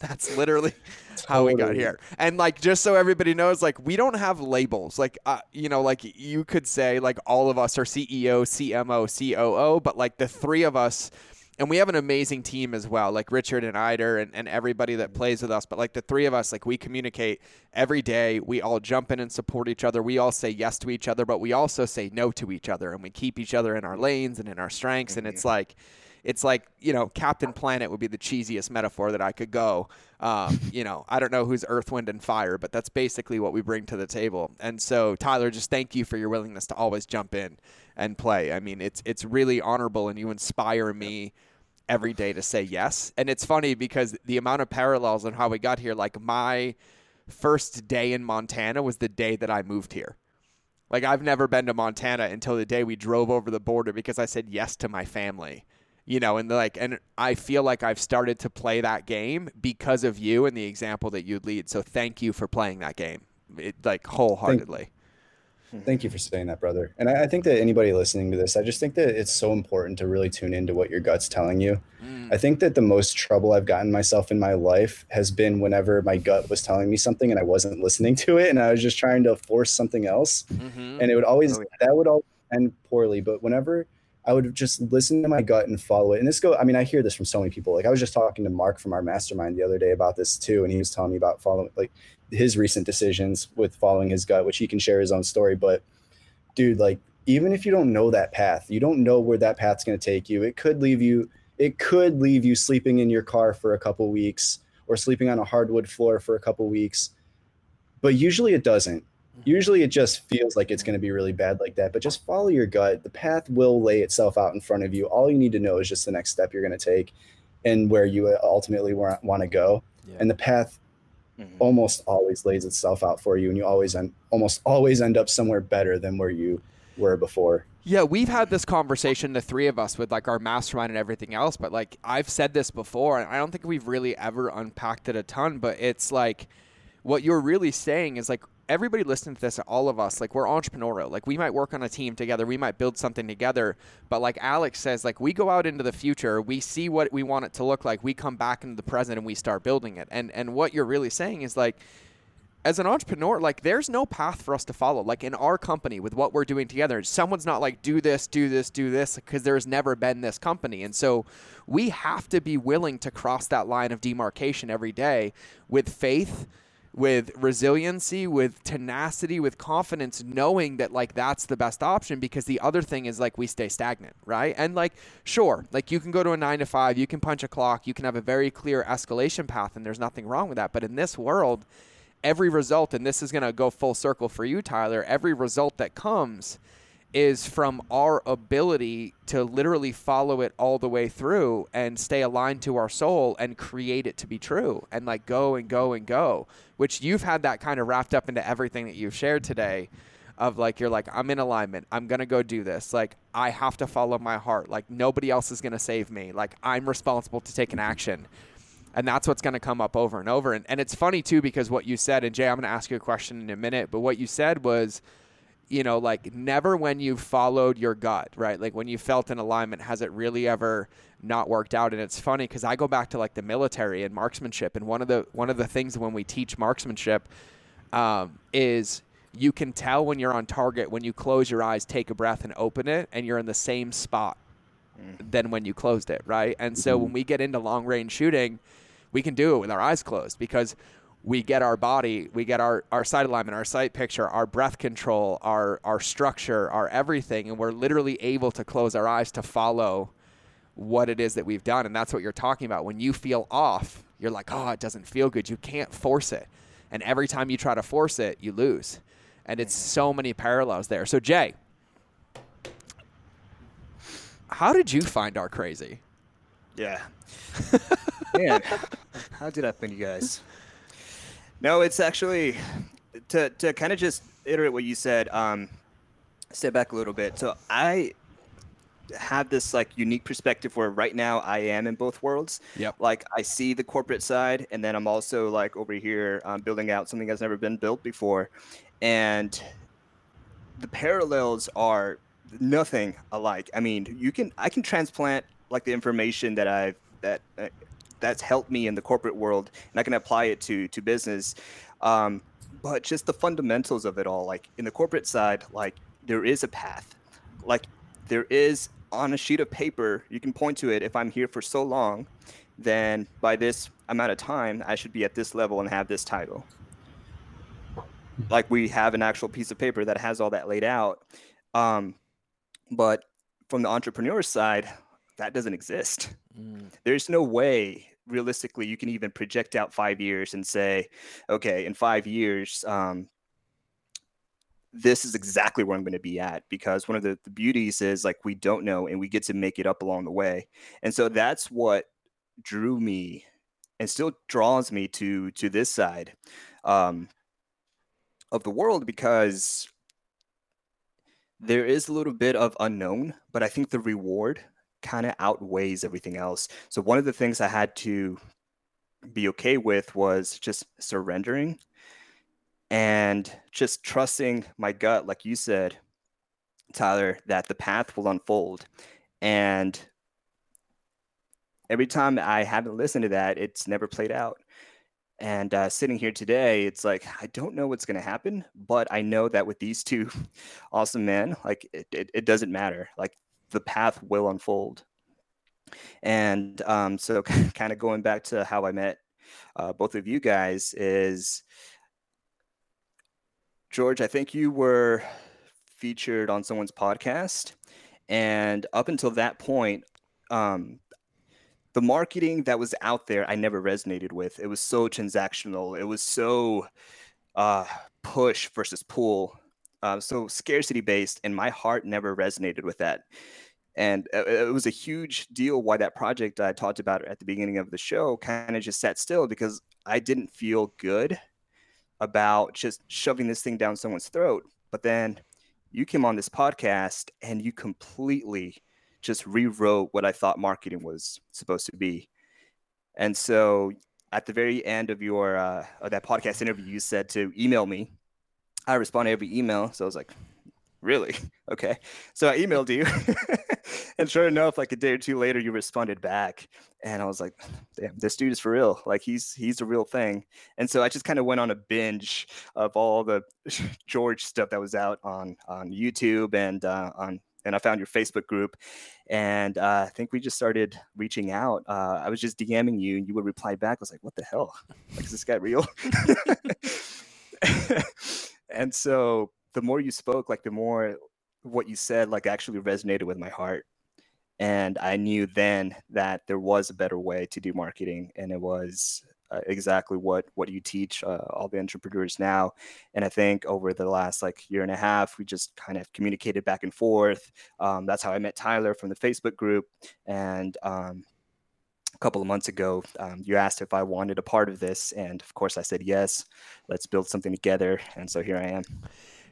That's literally totally. *laughs* how we got here. And like, just so everybody knows, like, we don't have labels. Like, uh, you know, like you could say, like, all of us are CEO, CMO, COO, but like the three of us and we have an amazing team as well, like Richard and Eider and, and everybody that plays with us. But like the three of us, like we communicate every day. We all jump in and support each other. We all say yes to each other, but we also say no to each other, and we keep each other in our lanes and in our strengths. And mm-hmm. it's like, it's like you know, Captain Planet would be the cheesiest metaphor that I could go. Um, *laughs* you know, I don't know who's Earth, Wind, and Fire, but that's basically what we bring to the table. And so, Tyler, just thank you for your willingness to always jump in and play. I mean, it's it's really honorable, and you inspire me every day to say yes. And it's funny because the amount of parallels on how we got here, like my first day in Montana was the day that I moved here. Like I've never been to Montana until the day we drove over the border because I said yes to my family. You know, and like and I feel like I've started to play that game because of you and the example that you lead. So thank you for playing that game. It, like wholeheartedly. Thank- Thank you for saying that, brother. And I, I, think that anybody listening to this, I just think that it's so important to really tune into what your gut's telling you. Mm. I think that the most trouble I've gotten myself in my life has been whenever my gut was telling me something and I wasn't listening to it and I was just trying to force something else. Mm-hmm. And it would always, oh, yeah. that would all end poorly. But whenever I would just listen to my gut and follow it. And this go, I mean, I hear this from so many people. Like I was just talking to Mark from our mastermind the other day about this too. And he was telling me about following, like, his recent decisions with following his gut, which he can share his own story. But dude, like even if you don't know that path, you don't know where that path's going to take you. It could leave you. It could leave you sleeping in your car for a couple weeks, or sleeping on a hardwood floor for a couple weeks. But usually it doesn't. Usually it just feels like it's going to be really bad like that, but just follow your gut. The path will lay itself out in front of you. All you need to know is just the next step you're going to take and where you ultimately want to go. Yeah. And the path mm-hmm. almost always lays itself out for you and you always end, almost always end up somewhere better than where you were before. Yeah, we've had this conversation, the three of us, with like our mastermind and everything else. But like I've said this before, and I don't think we've really ever unpacked it a ton. But it's like what you're really saying is like everybody listening to this, all of us, like we're entrepreneurial. Like we might work on a team together, we might build something together. But like Alex says, like we go out into the future, we see what we want it to look like, we come back into the present and we start building it. And and what you're really saying is like as an entrepreneur, like there's no path for us to follow. Like in our company with what we're doing together, someone's not like do this, do this, do this because there's never been this company. And so we have to be willing to cross that line of demarcation every day with faith, with resiliency, with tenacity, with confidence, knowing that like that's the best option because the other thing is like we stay stagnant, right? And like, sure, like you can go to a nine to five, you can punch a clock, you can have a very clear escalation path, and there's nothing wrong with that. But in this world, every result, and this is going to go full circle for you, Tyler, every result that comes is from our ability to literally follow it all the way through and stay aligned to our soul and create it to be true and like go and go and go, which you've had that kind of wrapped up into everything that you've shared today of like you're like I'm in alignment. I'm going to go do this. Like I have to follow my heart. Like nobody else is going to save me. Like I'm responsible to take an action and that's what's going to come up over and over. And, and it's funny too because what you said, and Jay, I'm going to ask you a question in a minute, but what you said was, you know, like never when you followed your gut, right? Like when you felt an alignment, has it really ever not worked out? And it's funny because I go back to like the military and marksmanship, and one of the one of the things when we teach marksmanship um, is you can tell when you're on target when you close your eyes, take a breath, and open it, and you're in the same spot mm. than when you closed it, right? And so mm-hmm. when we get into long range shooting we can do it with our eyes closed because we get our body, we get our, our sight alignment, our sight picture, our breath control, our, our structure, our everything, and we're literally able to close our eyes to follow what it is that we've done. And that's what you're talking about. When you feel off, you're like, oh, it doesn't feel good. You can't force it. And every time you try to force it, you lose. And it's so many parallels there. So, Jay, how did you find our crazy? Yeah. *laughs* Man, how did I find you guys? No, it's actually to to kind of just iterate what you said. Um, step back a little bit. So I have this like unique perspective where right now I am in both worlds. Yep. Like I see the corporate side, and then I'm also like over here um, building out something that's never been built before, and the parallels are nothing alike. I mean, you can I can transplant like the information that I've that uh, that's helped me in the corporate world, and I can apply it to to business. Um, but just the fundamentals of it all, like in the corporate side, like there is a path, like there is on a sheet of paper, you can point to it. If I'm here for so long, then by this amount of time, I should be at this level and have this title. Like we have an actual piece of paper that has all that laid out. Um, but from the entrepreneur side, that doesn't exist. Mm. There's no way realistically you can even project out five years and say, okay, in five years, um, this is exactly where I'm going to be at because one of the, the, beauties is like we don't know and we get to make it up along the way. And so that's what drew me and still draws me to to this side um, of the world because there is a little bit of unknown, but I think the reward kind of outweighs everything else. So one of the things I had to be okay with was just surrendering and just trusting my gut, like you said, Tyler, that the path will unfold. And every time I haven't listened to that, it's never played out. And uh, sitting here today, it's like I don't know what's going to happen, but I know that with these two *laughs* awesome men, like it, it, it doesn't matter. Like the path will unfold. And um, so, *laughs* kind of going back to how I met uh, both of you guys is George, I think you were featured on someone's podcast. And up until that point, um, the marketing that was out there, I never resonated with. It was so transactional. It was so uh, push versus pull, uh, so scarcity based, and my heart never resonated with that. And it was a huge deal why that project I talked about at the beginning of the show kind of just sat still because I didn't feel good about just shoving this thing down someone's throat. But then you came on this podcast and you completely just rewrote what I thought marketing was supposed to be. And so at the very end of your uh, of that podcast interview, you said to email me. I respond to every email, so I was like, "Really? *laughs* Okay." So I emailed you, *laughs* and sure enough, like a day or two later, you responded back, and I was like, "Damn, this dude is for real. Like he's he's a real thing." And so I just kind of went on a binge of all the *laughs* George stuff that was out on on YouTube and uh, on and I found your Facebook group, and uh, I think we just started reaching out. Uh, I was just DMing you, and you would reply back. I was like, "What the hell? Like, is this guy real?" And so the more you spoke, like the more what you said, like actually resonated with my heart. And I knew then that there was a better way to do marketing, and it was uh, exactly what what you teach uh, all the entrepreneurs now. And i think over the last like year and a half we just kind of communicated back and forth. Um, that's how i met tyler from the facebook group. And um, a couple of months ago um, you asked if i wanted a part of this and of course i said yes let's build something together and so here i am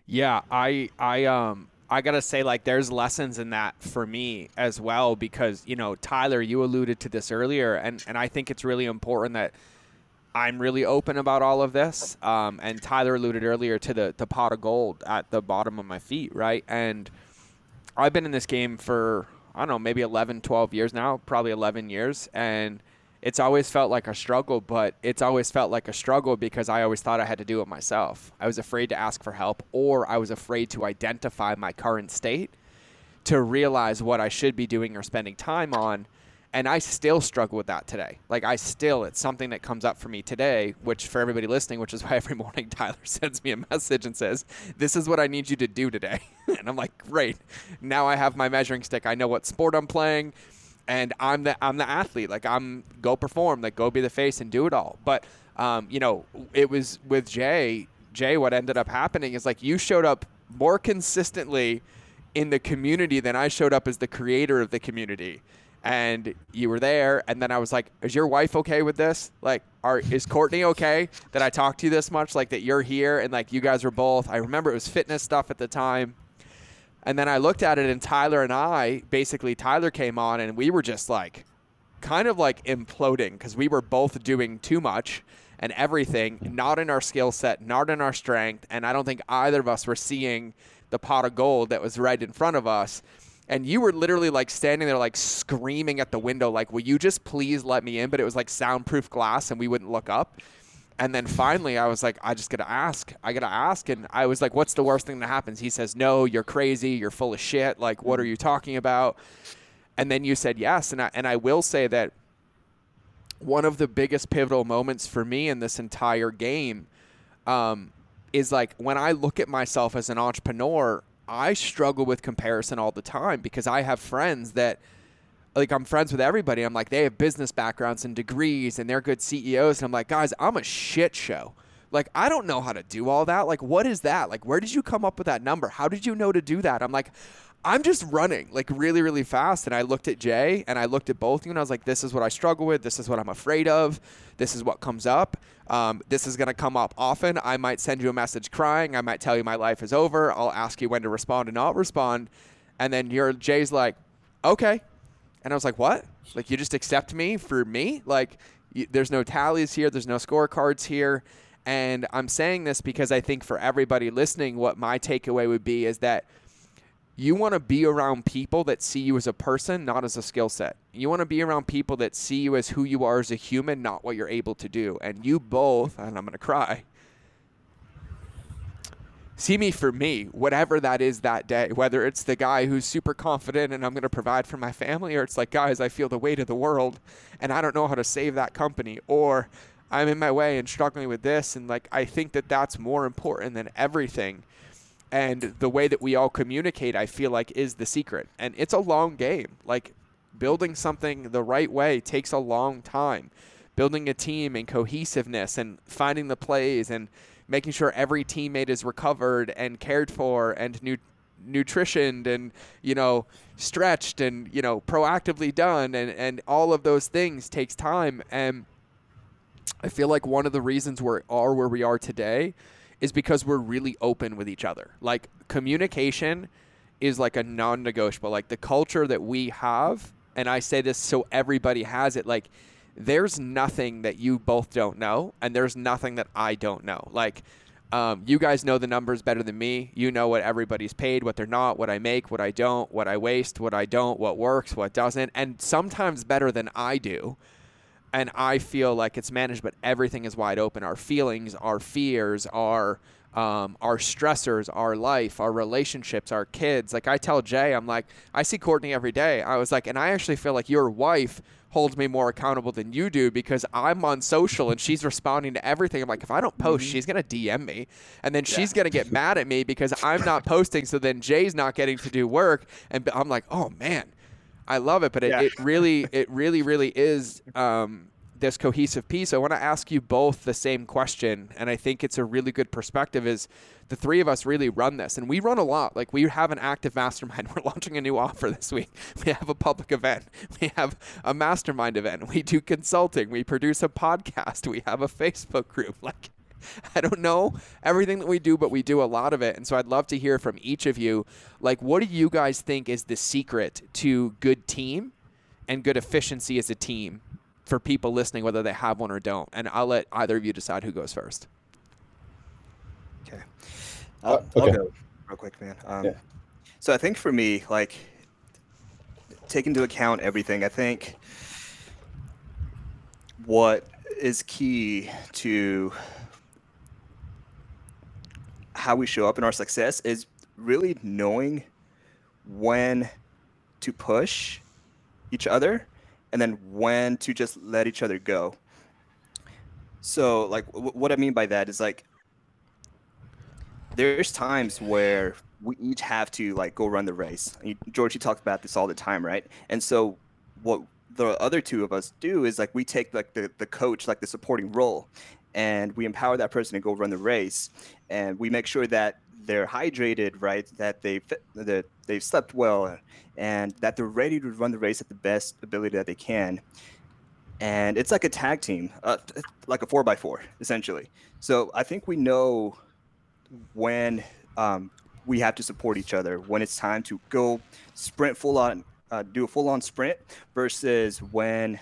yeah i i um I gotta say, like, there's lessons in that for me as well because you know, Tyler, you alluded to this earlier, and and I think it's really important that I'm really open about all of this. Um, and Tyler alluded earlier to the, the pot of gold at the bottom of my feet, right? And I've been in this game for, I don't know, maybe 11, 12 years now, probably 11 years. And it's always felt like a struggle, but it's always felt like a struggle because I always thought I had to do it myself. I was afraid to ask for help, or I was afraid to identify my current state to realize what I should be doing or spending time on and I still struggle with that today. Like I still, it's something that comes up for me today, which for everybody listening, which is why every *laughs* morning Tyler sends me a message and says, "This is what I need you to do today," *laughs* and I'm like, "Great! Now I have my measuring stick. I know what sport I'm playing, and I'm the I'm the athlete. Like I'm go perform, like go be the face and do it all." But um, you know, it was with Jay. Jay, what ended up happening is like you showed up more consistently in the community than I showed up as the creator of the community and you were there and then i was like is your wife okay with this? Like are is courtney okay that i talked to you this much? Like that you're here and like you guys were both? I remember it was fitness stuff at the time. And then i looked at it and tyler and i basically tyler came on and we were just like kind of like imploding because we were both doing too much and everything not in our skill set not in our strength and i don't think either of us were seeing the pot of gold that was right in front of us and you were literally like standing there like screaming at the window like will you just please let me in? But it was like soundproof glass and we wouldn't look up. And then finally i was like i just gotta ask. I gotta ask. And i was like what's the worst thing that happens? He says no you're crazy. You're full of shit. Like what are you talking about? And then you said yes. And i, and I will say that one of the biggest pivotal moments for me in this entire game um, is like when i look at myself as an entrepreneur I struggle with comparison all the time because I have friends that like I'm friends with everybody. I'm like they have business backgrounds and degrees and they're good CEOs and I'm like, "Guys, I'm a shit show." Like I don't know how to do all that. Like what is that? Like where did you come up with that number? How did you know to do that? I'm like I'm just running like really, really fast. And I looked at Jay and I looked at both of you and I was like, this is what I struggle with. This is what I'm afraid of. This is what comes up. Um, this is going to come up often. I might send you a message crying. I might tell you my life is over. I'll ask you when to respond and not respond. And then your Jay's like, okay. And I was like, what? Like, you just accept me for me? Like, there's no tallies here. There's no scorecards here. And I'm saying this because I think for everybody listening, what my takeaway would be is that – you want to be around people that see you as a person, not as a skill set. You want to be around people that see you as who you are as a human, not what you're able to do. And you both, and I'm going to cry, see me for me, whatever that is that day, whether it's the guy who's super confident and I'm going to provide for my family, or it's like, guys, I feel the weight of the world and I don't know how to save that company, or I'm in my way and struggling with this. And like, I think that that's more important than everything and the way that we all communicate i feel like is the secret. And it's a long game. Like building something the right way takes a long time. Building a team and cohesiveness and finding the plays and making sure every teammate is recovered and cared for and nu- nutritioned and you know stretched and you know proactively done and and all of those things takes time. And I feel like one of the reasons we are where we are today is because we're really open with each other. Like communication is like a non-negotiable. Like the culture that we have, and I say this so everybody has it. Like there's nothing that you both don't know, and there's nothing that I don't know. Like um, you guys know the numbers better than me. You know what everybody's paid, what they're not, what I make, what I don't, what I waste, what I don't, what works, what doesn't, and sometimes better than I do. And I feel like it's managed, but everything is wide open. Our feelings, our fears, our um, our stressors, our life, our relationships, our kids. Like I tell Jay, I'm like, I see Courtney every day. I was like, and I actually feel like your wife holds me more accountable than you do because I'm on social and she's responding to everything. I'm like, if I don't post, mm-hmm. she's gonna DM me, and then yeah. she's gonna get mad at me because I'm not posting. So then Jay's not getting to do work, and I'm like, oh man, I love it. But it, yeah. it really, *laughs* it really, really is. Um, this cohesive piece, I want to ask you both the same question, and I think it's a really good perspective. Is the three of us really run this, and we run a lot. Like we have an active mastermind. *laughs* We're launching a new offer this week. We have a public event. *laughs* We have a mastermind event. We do consulting. We produce a podcast. We have a Facebook group. Like *laughs* I don't know everything that we do, but we do a lot of it. And so I'd love to hear from each of you. Like, what do you guys think is the secret to good team and good efficiency as a team for people listening, whether they have one or don't. And I'll let either of you decide who goes first. Okay. I'll, uh, okay. I'll go real quick, man. Um, yeah. So I think for me, like, take into account everything. I think what is key to how we show up in our success is really knowing when to push each other and then when to just let each other go. So, like, w- what I mean by that is like, there's times where we each have to like go run the race. George, you talks about this all the time, right? And so, what the other two of us do is like we take like the, the coach, like the supporting role, and we empower that person to go run the race, and we make sure that they're hydrated, right? That they that they've slept well, and that they're ready to run the race at the best ability that they can. And it's like a tag team, uh, like a four by four, essentially. So I think we know when um, we have to support each other, when it's time to go sprint full on, uh, do a full on sprint, versus when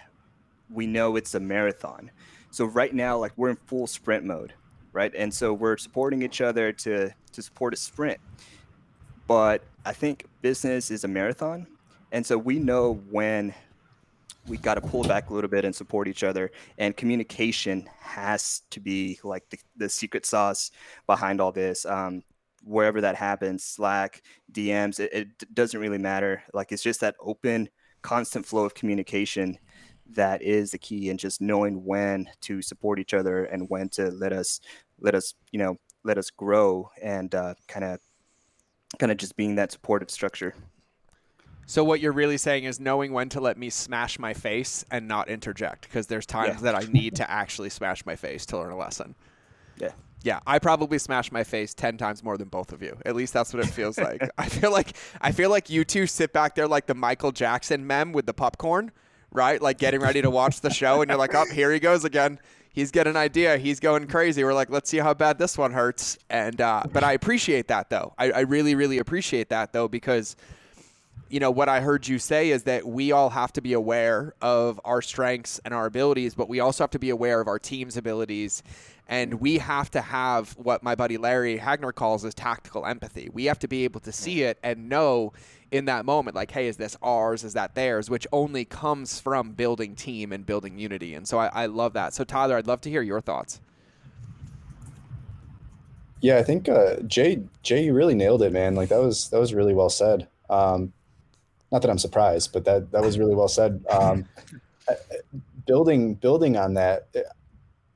we know it's a marathon. So right now, like we're in full sprint mode right? And so we're supporting each other to to support a sprint. But I think business is a marathon, and so we know when we got to pull back a little bit and support each other. And communication has to be like the, the secret sauce behind all this. Um, wherever that happens, Slack, DMs, it, it doesn't really matter. Like it's just that open, constant flow of communication that is the key and just knowing when to support each other and when to let us let us you know let us grow and kind of kind of just being that supportive structure so what you're really saying is knowing when to let me smash my face and not interject because there's times yeah. that I need to actually smash my face to learn a lesson. Yeah. Yeah, I probably smash my face 10 times more than both of you. At least that's what it feels like. *laughs* I feel like I feel like you two sit back there like the Michael Jackson mem with the popcorn, right? Like getting ready to watch the show and you're like, "Oh, here he goes again." he's got an idea. He's going crazy. We're like, let's see how bad this one hurts. And uh, but I appreciate that though. I, I really, really appreciate that though because you know what I heard you say is that we all have to be aware of our strengths and our abilities, but we also have to be aware of our team's abilities. And we have to have what my buddy Larry Hagner calls as tactical empathy. We have to be able to see it and know in that moment, like, hey, is this ours? Is that theirs? Which only comes from building team and building unity. And so I, I love that. So Tyler, I'd love to hear your thoughts. Yeah, I think uh, Jay Jay you really nailed it, man. Like that was that was really well said. Um, not that I'm surprised, but that that was really well said. Um, *laughs* building building on that,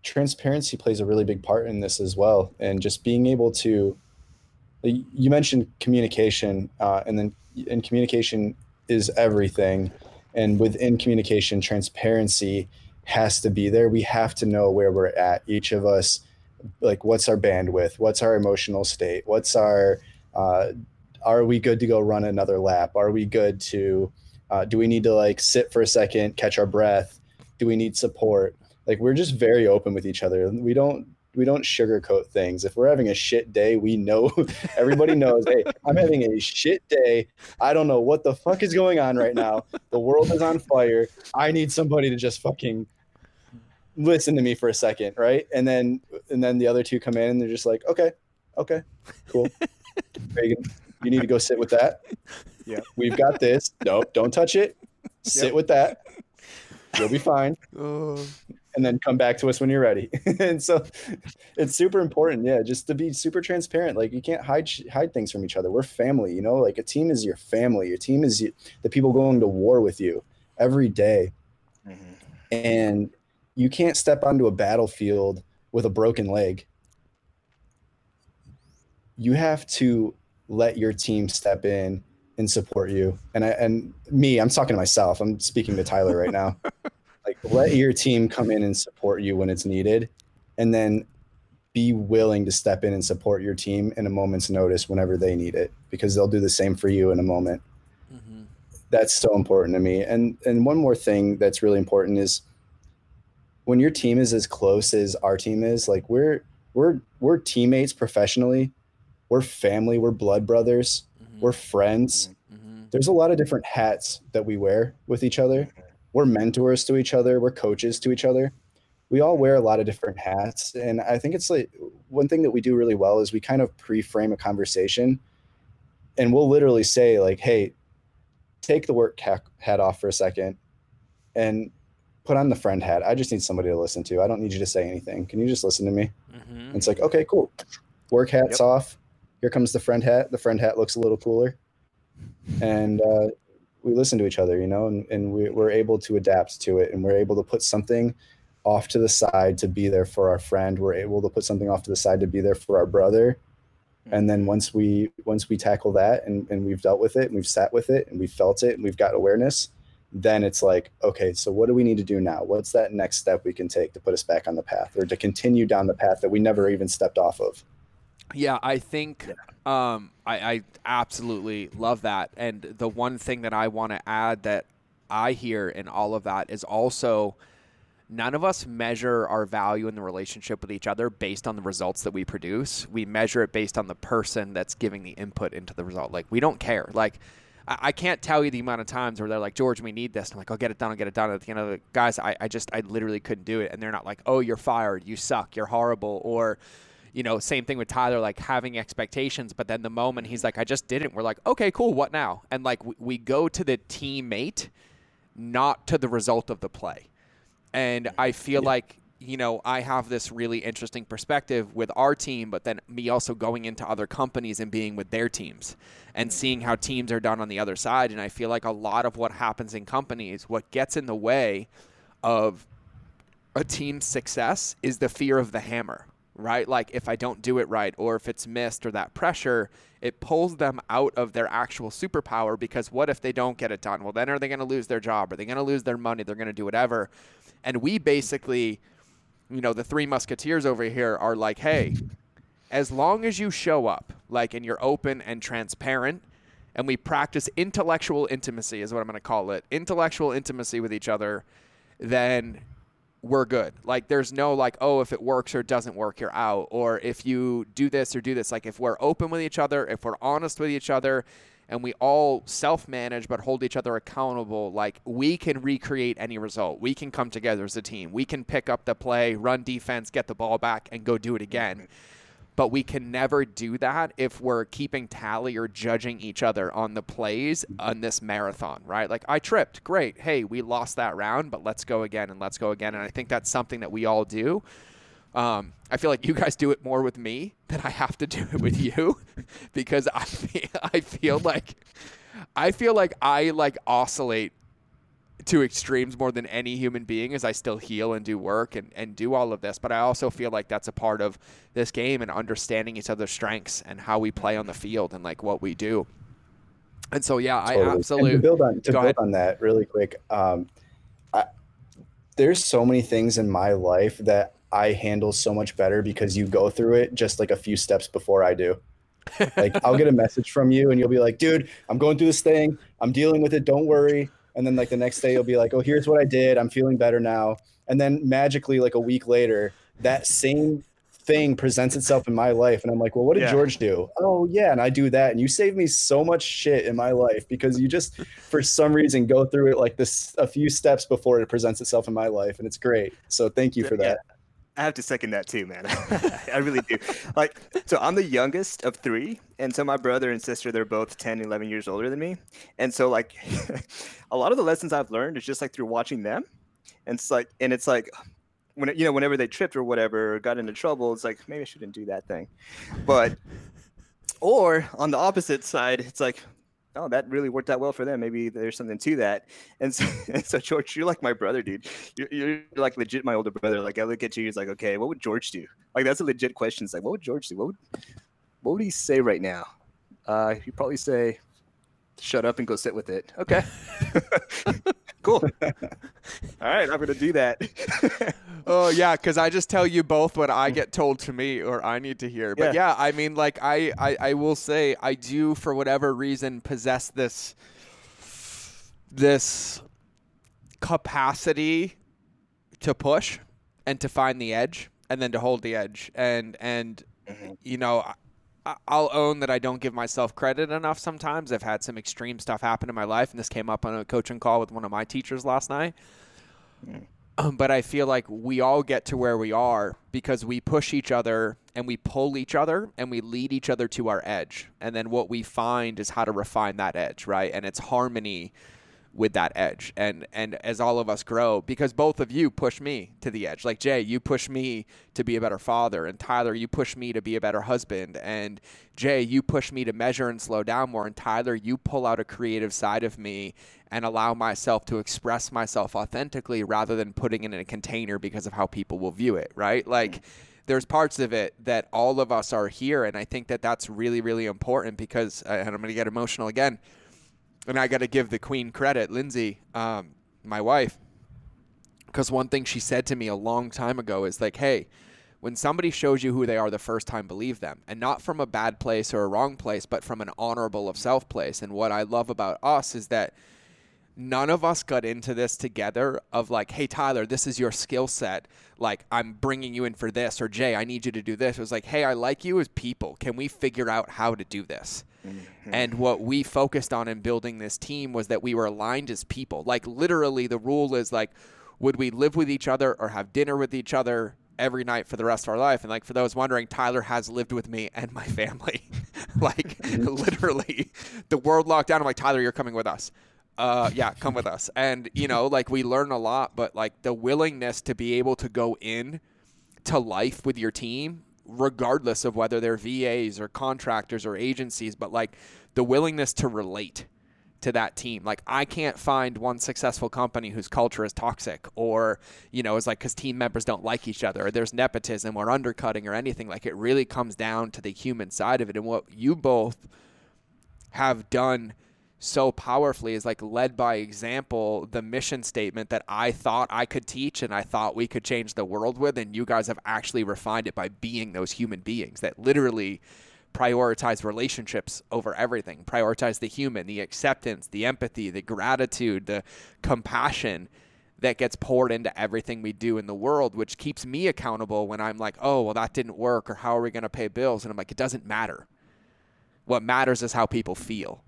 transparency plays a really big part in this as well, and just being able to. You mentioned communication, uh, and then and communication is everything. And within communication, transparency has to be there. We have to know where we're at. Each of us, like, what's our bandwidth? What's our emotional state? What's our, uh, are we good to go run another lap? Are we good to, uh, do we need to like sit for a second, catch our breath? Do we need support? Like, we're just very open with each other. We don't we don't sugarcoat things. If we're having a shit day, we know *laughs* everybody knows, hey, I'm having a shit day. I don't know what the fuck is going on right now. The world is on fire. I need somebody to just fucking listen to me for a second, right? And then and then the other two come in and they're just like, okay, okay, cool. *laughs* Reagan, you need to go sit with that. Yeah. We've got this. Nope, don't touch it. Sit Yep. with that. You'll be fine Oh. And then come back to us when you're ready. *laughs* and so it's super important, yeah, just to be super transparent. Like you can't hide hide things from each other. We're family, you know. Like a team is your family. Your team is the people going to war with you every day, Mhm. and you can't step onto a battlefield with a broken leg. You have to let your team step in and support you. And I and me, I'm talking to myself. I'm speaking to Tyler right now *laughs* like let your team come in and support you when it's needed and then be willing to step in and support your team in a moment's notice whenever they need it because they'll do the same for you in a moment Mhm. that's so important to me and and one more thing that's really important is when your team is as close as our team is like we're we're we're teammates professionally we're family we're blood brothers Mhm. we're friends Mhm. there's a lot of different hats that we wear with each other. We're mentors to each other, we're coaches to each other. We all wear a lot of different hats. And I think it's like one thing that we do really well is we kind of pre frame a conversation and we'll literally say, like, hey, take the work hat off for a second and put on the friend hat. I just need somebody to listen to. I don't need you to say anything. Can you just listen to me? Mhm. It's like, okay, cool. Work hats off. Here comes the friend hat. The friend hat looks a little cooler. And uh, we listen to each other, you know, and, and we, we're able to adapt to it. And we're able to put something off to the side to be there for our friend. We're able to put something off to the side to be there for our brother. Hmm. And then once we once we tackle that and, and we've dealt with it and we've sat with it and we've felt it and we've got awareness, then it's like, okay, so what do we need to do now? What's that next step we can take to put us back on the path or to continue down the path that we never even stepped off of? Yeah, I think um, I, I absolutely love that. And the one thing that I want to add that I hear in all of that is also none of us measure our value in the relationship with each other based on the results that we produce. We measure it based on the person that's giving the input into the result. Like, we don't care. Like, I I can't tell you the amount of times where they're like, George, we need this. I'm like, I'll get it done. I'll get it done. At the end of the guys, I, I just, I literally couldn't do it. And they're not like, oh, you're fired. You suck. You're horrible. Or, you know, same thing with Tyler, like having expectations. But then the moment he's like, I just didn't, we're like, okay, cool. What now? And like, we, we go to the teammate, not to the result of the play. And I feel like, you know, I have this really interesting perspective with our team, but then me also going into other companies and being with their teams and seeing how teams are done on the other side. And I feel like a lot of what happens in companies, what gets in the way of a team's success is the fear of the hammer, right? Like if I don't do it right or if it's missed or that pressure, it pulls them out of their actual superpower because what if they don't get it done? Well, then are they going to lose their job? Are they going to lose their money? They're going to do whatever. And we basically, you know, the three musketeers over here are like, hey, as long as you show up, like, and you're open and transparent, and we practice intellectual intimacy, is what I'm going to call it intellectual intimacy with each other, then we're good. Like, there's no, like, oh, if it works or doesn't work, you're out. Or if you do this or do this. Like, if we're open with each other, if we're honest with each other, and we all self manage but hold each other accountable, like, we can recreate any result. We can come together as a team. We can pick up the play, run defense, get the ball back, and go do it again mm-hmm. But we can never do that if we're keeping tally or judging each other on the plays on this marathon, right? Like I tripped, great. Hey, we lost that round, but let's go again and let's go again. And I think that's something that we all do. Um, I feel like you guys do it more with me than I have to do it with you *laughs* because I feel, *laughs* I feel like I feel like I like oscillate to extremes more than any human being as I still heal and do work and, and do all of this. But I also feel like that's a part of this game and understanding each other's strengths and how we play on the field and like what we do. And so yeah, Totally. I And absolutely to build on to build ahead. on that really quick. Um, I, there's so many things in my life that I handle so much better because you go through it just like a few steps before I do. Like I'll get a *laughs* message from you and you'll be like, dude, I'm going through this thing. I'm dealing with it. Don't worry. And then like the next day you'll be like, oh, here's what I did. I'm feeling better now. And then magically, like a week later, that same thing presents itself in my life. And I'm like, well, what did Yeah. George do? Oh, yeah. And I do that. And you save me so much shit in my life because you just, for some reason, go through it like this a few steps before it presents itself in my life. And it's great. So thank you for that. I have to second that too, man. *laughs* I really do. Like, so I'm the youngest of three. And so my brother and sister, they're both 10, 11 years older than me. And so, like, *laughs* a lot of the lessons I've learned is just like through watching them. And it's like, and it's like, when you know, whenever they tripped or whatever, or got into trouble, it's like maybe I shouldn't do that thing. But, or on the opposite side, it's like, oh, that really worked out well for them. Maybe there's something to that. And so, *laughs* and so George, you're like my brother, dude. You're, you're like legit my older brother. Like I look at you, he's like, okay, what would George do? Like that's a legit question. It's like, what would George do? What would, what would he say right now? Uh, he'd probably say, shut up and go sit with it. Okay. *laughs* *laughs* cool. All right, I'm gonna do that. Oh yeah, because I just tell you both what I get told to me or I need to hear. But yeah, I mean, like I, I, I will say I do for whatever reason possess this, this capacity to push and to find the edge and then to hold the edge and and Mhm. you know. I'll own that I don't give myself credit enough sometimes. I've had some extreme stuff happen in my life, and this came up on a coaching call with one of my teachers last night. Um, *clears throat* but I feel like we all get to where we are because we push each other and we pull each other and we lead each other to our edge. And then what we find is how to refine that edge, right? And it's harmony with that edge. And and as all of us grow, because both of you push me to the edge. Like Jay, you push me to be a better father, and Tyler, you push me to be a better husband, and Jay, you push me to measure and slow down more, and Tyler, you pull out a creative side of me and allow myself to express myself authentically rather than putting it in a container because of how people will view it, right? Mm-hmm. Like there's parts of it that all of us are here and I think that that's really really important because and I'm going to get emotional again and I got to give the queen credit, Lindsay, um, my wife, because one thing she said to me a long time ago is like, "Hey, when somebody shows you who they are the first time, believe them, and not from a bad place or a wrong place, but from an honorable of self place." And what I love about us is that none of us got into this together of like, hey, Tyler, this is your skill set. Like, I'm bringing you in for this, or Jay, I need you to do this. It was like, hey, I like you as people. Can we figure out how to do this? And what we focused on in building this team was that we were aligned as people. Like, literally, the rule is like, would we live with each other or have dinner with each other every night for the rest of our life? And like, for those wondering, Tyler has lived with me and my family. *laughs* like, literally, the world locked down. I'm like, Tyler, you're coming with us uh yeah come with us and you know like we learn a lot but like the willingness to be able to go in to life with your team regardless of whether they're VAs or contractors or agencies but like the willingness to relate to that team. Like I can't find one successful company whose culture is toxic or you know is like cuz team members don't like each other or there's nepotism or undercutting or anything. Like it really comes down to the human side of it and what you both have done so powerfully is like led by example the mission statement that I thought I could teach and I thought we could change the world with and you guys have actually refined it by being those human beings that literally prioritize relationships over everything prioritize the human the acceptance the empathy the gratitude the compassion that gets poured into everything we do in the world which keeps me accountable when I'm like oh well that didn't work or how are we going to pay bills? And I'm like it doesn't matter. What matters is how people feel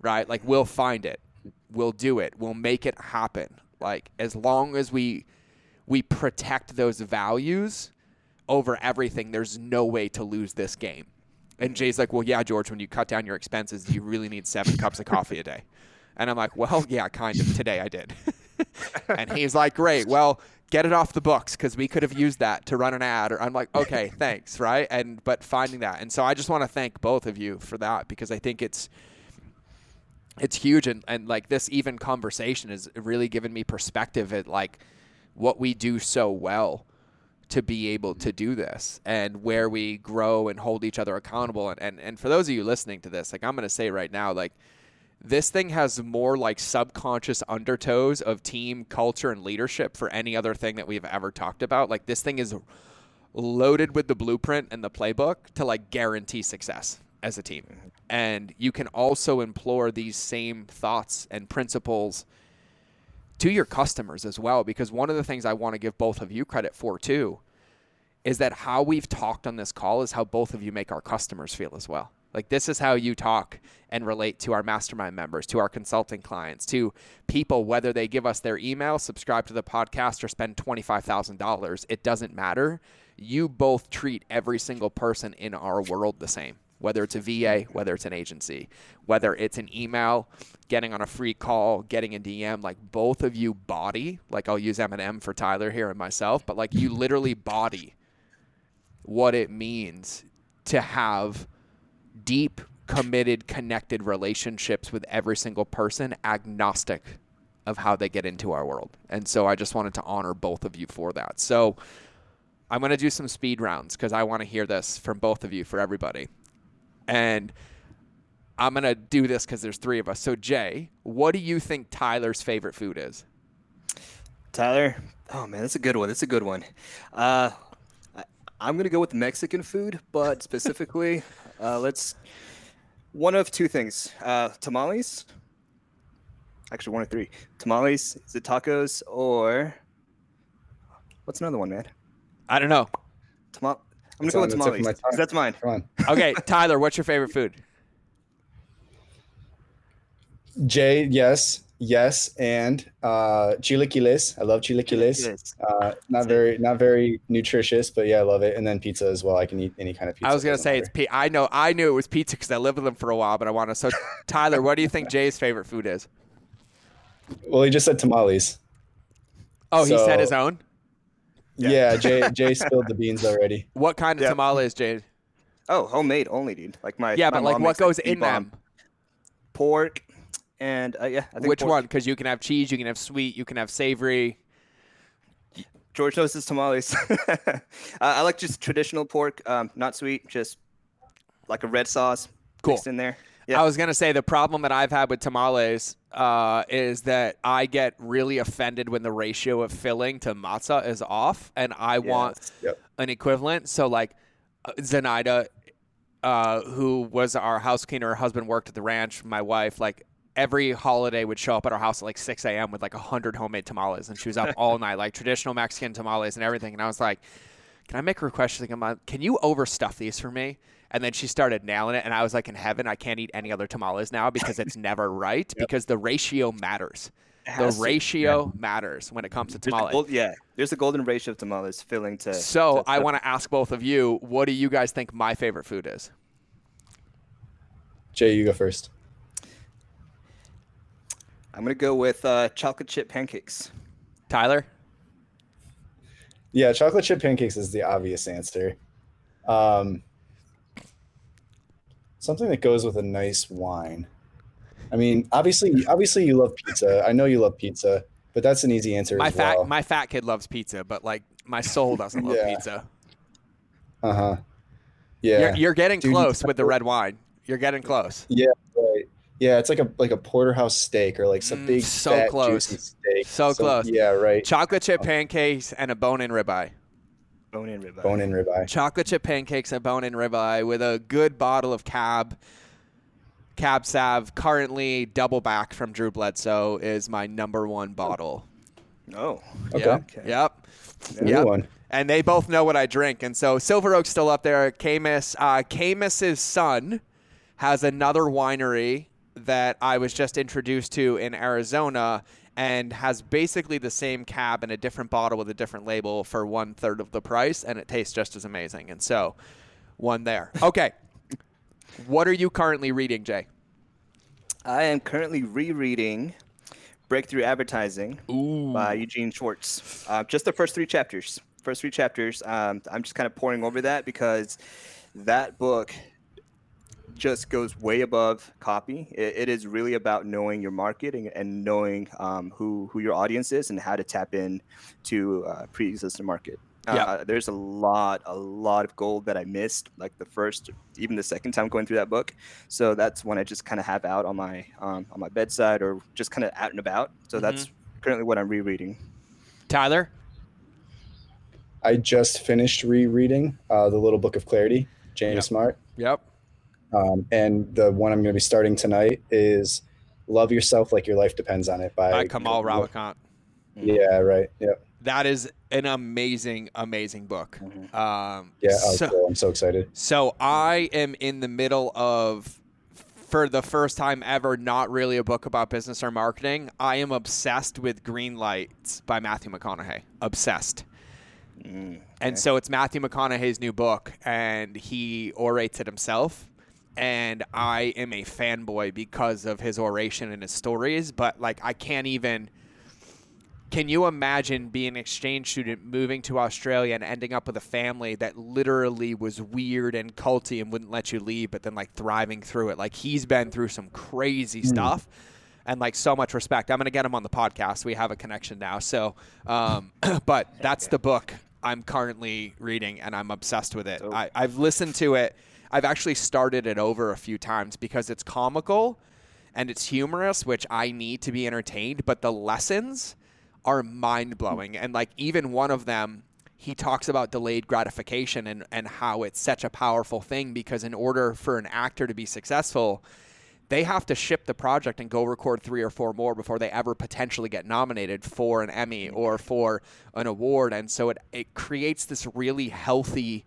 right? Like we'll find it, we'll do it, we'll make it happen. Like as long as we we protect those values over everything, there's no way to lose this game. And Jay's like, well, yeah, George, when you cut down your expenses, you really need seven cups of coffee a day? And I'm like, well, yeah, kind of. Today I did. *laughs* and he's like, great. Well, get it off the books because we could have used that to run an ad. Or I'm like, okay, thanks, right? And but finding that, and so I just want to thank both of you for that because I think it's it's huge and, and like this even conversation has really given me perspective at like what we do so well to be able to do this and where we grow and hold each other accountable and, and, and for those of you listening to this like i'm going to say right now like this thing has more like subconscious undertows of team culture and leadership for any other thing that we've ever talked about. Like this thing is loaded with the blueprint and the playbook to like guarantee success as a team. And you can also implore these same thoughts and principles to your customers as well because one of the things I want to give both of you credit for too is that how we've talked on this call is how both of you make our customers feel as well. Like this is how you talk and relate to our mastermind members, to our consulting clients, to people whether they give us their email, subscribe to the podcast or spend $25,000. It doesn't matter. You both treat every single person in our world the same. Whether it's a VA, whether it's an agency, whether it's an email, getting on a free call, getting a DM, like both of you body, like I'll use Eminem for Tyler here and myself, but like you literally body what it means to have deep, committed, connected relationships with every single person, agnostic of how they get into our world. And so I just wanted to honor both of you for that. So I'm going to do some speed rounds because I want to hear this from both of you for everybody. And I'm going to do this because there's three of us. So, Jay, what do you think Tyler's favorite food is? Tyler, oh man, that's a good one. That's a good one. Uh, I, I'm gonna go with Mexican food, but *laughs* specifically, uh, let's one of two things: uh, tamales. Actually, one of three tamales. Is it tacos or what's another one, man? I don't know. Tamal. I'm gonna It's go with the tip of tamales. my 'cause. That's mine. Come on. Okay, *laughs* Tyler, what's your favorite food? Jay, yes, yes, and uh, chilaquiles. I love chilaquiles. Yes. Uh, not very, not very nutritious, but yeah, I love it. And then pizza as well. I can eat any kind of pizza. I was gonna say it's matter. pizza. I know I knew it was pizza because I lived with them for a while, but I want to. So, *laughs* Tyler, what do you think Jay's favorite food is? Well, he just said tamales. Oh, he said his own. Yeah. Yeah, Jay, *laughs* Jay spilled the beans already. What kind of Yeah. tamales, Jay? Oh, homemade only, dude. Like my Yeah, my but like what goes the in them? Pork and uh, yeah, I think Which pork. one? Because you can have cheese, you can have sweet, you can have savory. George knows his tamales. *laughs* uh, I like just traditional pork, um, not sweet, just like a red sauce Cool. mixed in there. Yeah. I was gonna say the problem that I've had with tamales uh, is that I get really offended when the ratio of filling to masa is off, and I want Yep. an equivalent. So like uh, Zenaida, uh, who was our house cleaner, her husband worked at the ranch. My wife, like every holiday, would show up at our house at like 6 a.m. with like hundred homemade tamales, and she was up all *laughs* night, like traditional Mexican tamales and everything. And I was like, "Can I make a request?" Like, "I'm like, "Can you overstuff these for me?" And then she started nailing it, and I was like, "In heaven, I can't eat any other tamales now because it's *laughs* never right because the ratio matters." The to. ratio matters when it comes to There's tamales. gold- yeah, there's a golden ratio of tamales filling to. So to- I want to ask both of you, what do you guys think my favorite food is? Jay, you go first. I'm gonna go with uh, chocolate chip pancakes. Tyler? Yeah, chocolate chip pancakes is the obvious answer. Um, something that goes with a nice wine. I mean, obviously, obviously you love pizza. I know you love pizza, but that's an easy answer My as fat well. my fat kid loves pizza, but like my soul doesn't love *laughs* Yeah. pizza. uh huh. Yeah. You're, you're getting Dude, close with the red wine. You're getting close. Yeah, right. Yeah, it's like a like a porterhouse steak or like some Mm, big so fat, close. juicy steak. So close. Yeah, right. Chocolate chip pancakes and a bone-in ribeye. Bone in ribeye. Bone in ribeye. Chocolate chip pancakes and bone-in ribeye with a good bottle of Cab. Cab Sav, currently Doubleback from Drew Bledsoe, is my number one bottle. Oh. Okay. Yep. Okay. Yep. Yep. one. and they both know what I drink. And so Silver Oak's still up there. Caymus, uh, Caymus's son has another winery that I was just introduced to in Arizona and has basically the same cab in a different bottle with a different label for one third of the price, and it tastes just as amazing. And so, one there. *laughs* Okay. what are you currently reading, Jay? I am currently rereading Breakthrough Advertising Ooh. by Eugene Schwartz. Uh, just the first three chapters. First three chapters. Um, I'm just kind of pouring over that because that book just goes way above copy. It, it is really about knowing your market and, and knowing um, who who your audience is and how to tap in to uh, pre-existing market. Yeah. Uh, there's a lot, a lot of gold that I missed, like the first, even the second time going through that book. So that's one I just kind of have out on my um, on my bedside or just kind of out and about. So that's currently what I'm rereading. Tyler? I just finished rereading uh, the Little Book of Clarity, James Yep. Smart, Yep. Um, and the one I'm going to be starting tonight is "Love Yourself Like Your Life Depends on It" by, By Kamal Ravikant. Yeah, right. Yep. That is an amazing, amazing book. Mhm. Um, Yeah, oh, so, cool. I'm so excited. so I am in the middle of, for the first time ever, not really a book about business or marketing. I am obsessed with Green Lights by Matthew McConaughey. Obsessed. Mm, And so it's Matthew McConaughey's new book, and he orates it himself. And I am a fanboy because of his oration and his stories. But like, I can't even. Can you imagine being an exchange student moving to Australia and ending up with a family that literally was weird and culty and wouldn't let you leave, but then like thriving through it? Like he's been through some crazy stuff and like so much respect. I'm gonna get him on the podcast. We have a connection now. So, um, *clears throat* but that's the book I'm currently reading, and I'm obsessed with it. I, I've listened to it. I've actually started it over a few times because it's comical and it's humorous, which I need to be entertained. But the lessons are mind blowing, and like even one of them. He talks about delayed gratification and, and how it's such a powerful thing because in order for an actor to be successful, they have to ship the project and go record three or four more before they ever potentially get nominated for an Emmy or for an award. And so it, it creates this really healthy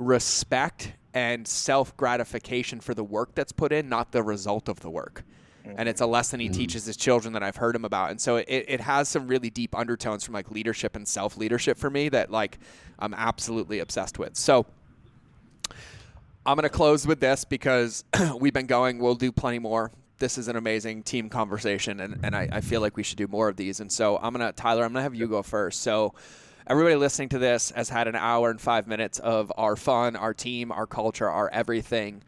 respect and self gratification for the work that's put in, not the result of the work. And it's a mm-hmm. lesson he mm-hmm. teaches his children that I've heard him about. And so it, it has some really deep undertones from like leadership and self leadership for me that like I'm absolutely obsessed with. So I'm going to close with this because *clears throat* we've been going. We'll do plenty more. This is an amazing team conversation, and, and I, I feel like we should do more of these. And so I'm going to, Tyler, I'm going to have you go first. So everybody listening to this has had an hour and five minutes of our fun, our team, our culture, our everything.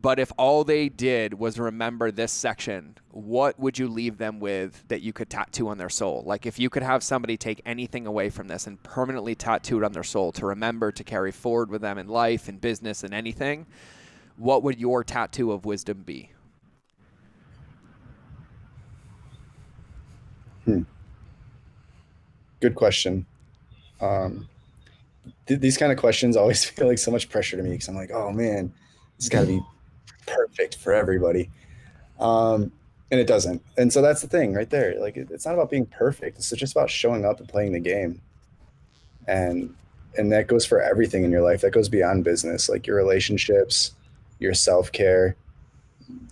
But if all they did was remember this section, what would you leave them with that you could tattoo on their soul? Like if you could have somebody take anything away from this and permanently tattoo it on their soul to remember to carry forward with them in life and business and anything, what would your tattoo of wisdom be? Hmm. Good question. Um, th- these kind of questions always *laughs* feel like so much pressure to me because I'm like, oh man, it's got to be perfect for everybody. Um, and it doesn't. And so that's the thing right there. Like, it, it's not about being perfect. It's just about showing up and playing the game. And and that goes for everything in your life. That goes beyond business, like your relationships, your self care,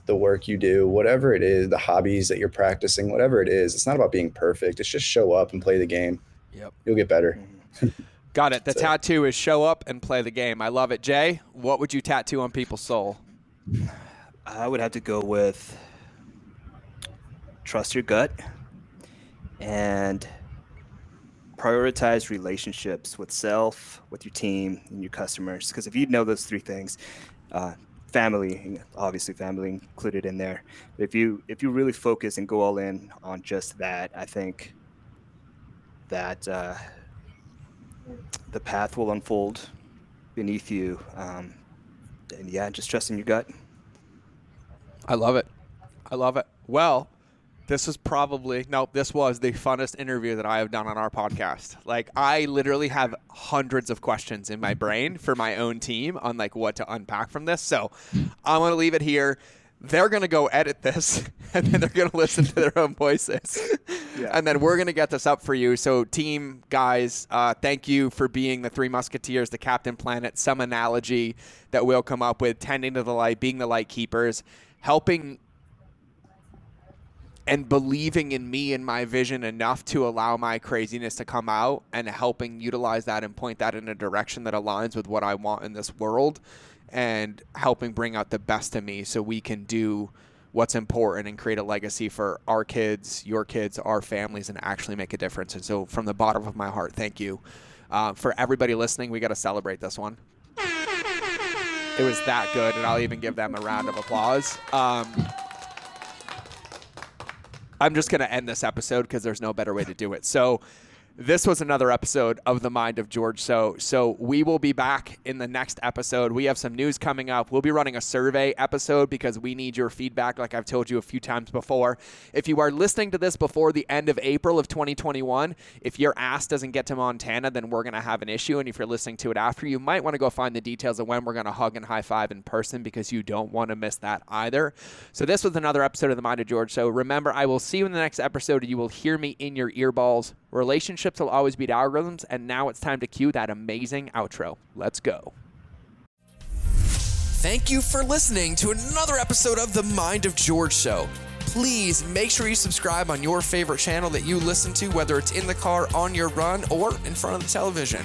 the work you do, whatever it is, the hobbies that you're practicing, whatever it is. It's not about being perfect. It's just show up and play the game. Yep. You'll get better. *laughs* Got it. The So- tattoo is show up and play the game. I love it. Jay, what would you tattoo on people's soul? I would have to go with trust your gut and prioritize relationships with self, with your team, and your customers. Because if you know those three things, uh, family, obviously family included in there. But if you if you really focus and go all in on just that, I think that uh, the path will unfold beneath you. Um, and yeah, just trusting your gut. I love it. I love it. Well, this was probably no, this was the funnest interview that I have done on our podcast. Like I literally have hundreds of questions in my brain for my own team on like what to unpack from this. So I'm gonna leave it here. They're gonna go edit this *laughs* and then they're gonna listen to their own voices. Yeah. And then we're gonna get this up for you. So team guys, uh, thank you for being the three musketeers, the Captain Planet, some analogy that we'll come up with, tending to the light, being the light keepers, helping and believing in me and my vision enough to allow my craziness to come out and helping utilize that and point that in a direction that aligns with what I want in this world and helping bring out the best of me so we can do what's important and create a legacy for our kids, your kids, our families, and actually make a difference. And so, from the bottom of my heart, thank you. Uh, for everybody listening, we got to celebrate this one. It was that good, and I'll even give them a round of applause. Um, I'm just going to end this episode because there's no better way to do it. So, this was another episode of the Mind of George. So, so we will be back in the next episode. We have some news coming up. We'll be running a survey episode because we need your feedback, like I've told you a few times before. If you are listening to this before the end of April of 2021, if your ass doesn't get to Montana, then we're going to have an issue. And if you're listening to it after, you might want to go find the details of when we're going to hug and high five in person because you don't want to miss that either. So, this was another episode of the Mind of George. So, remember, I will see you in the next episode. You will hear me in your earballs. Relationships will always beat algorithms, and now it's time to cue that amazing outro. Let's go. Thank you for listening to another episode of The Mind of George Show. Please make sure you subscribe on your favorite channel that you listen to, whether it's in the car, on your run, or in front of the television.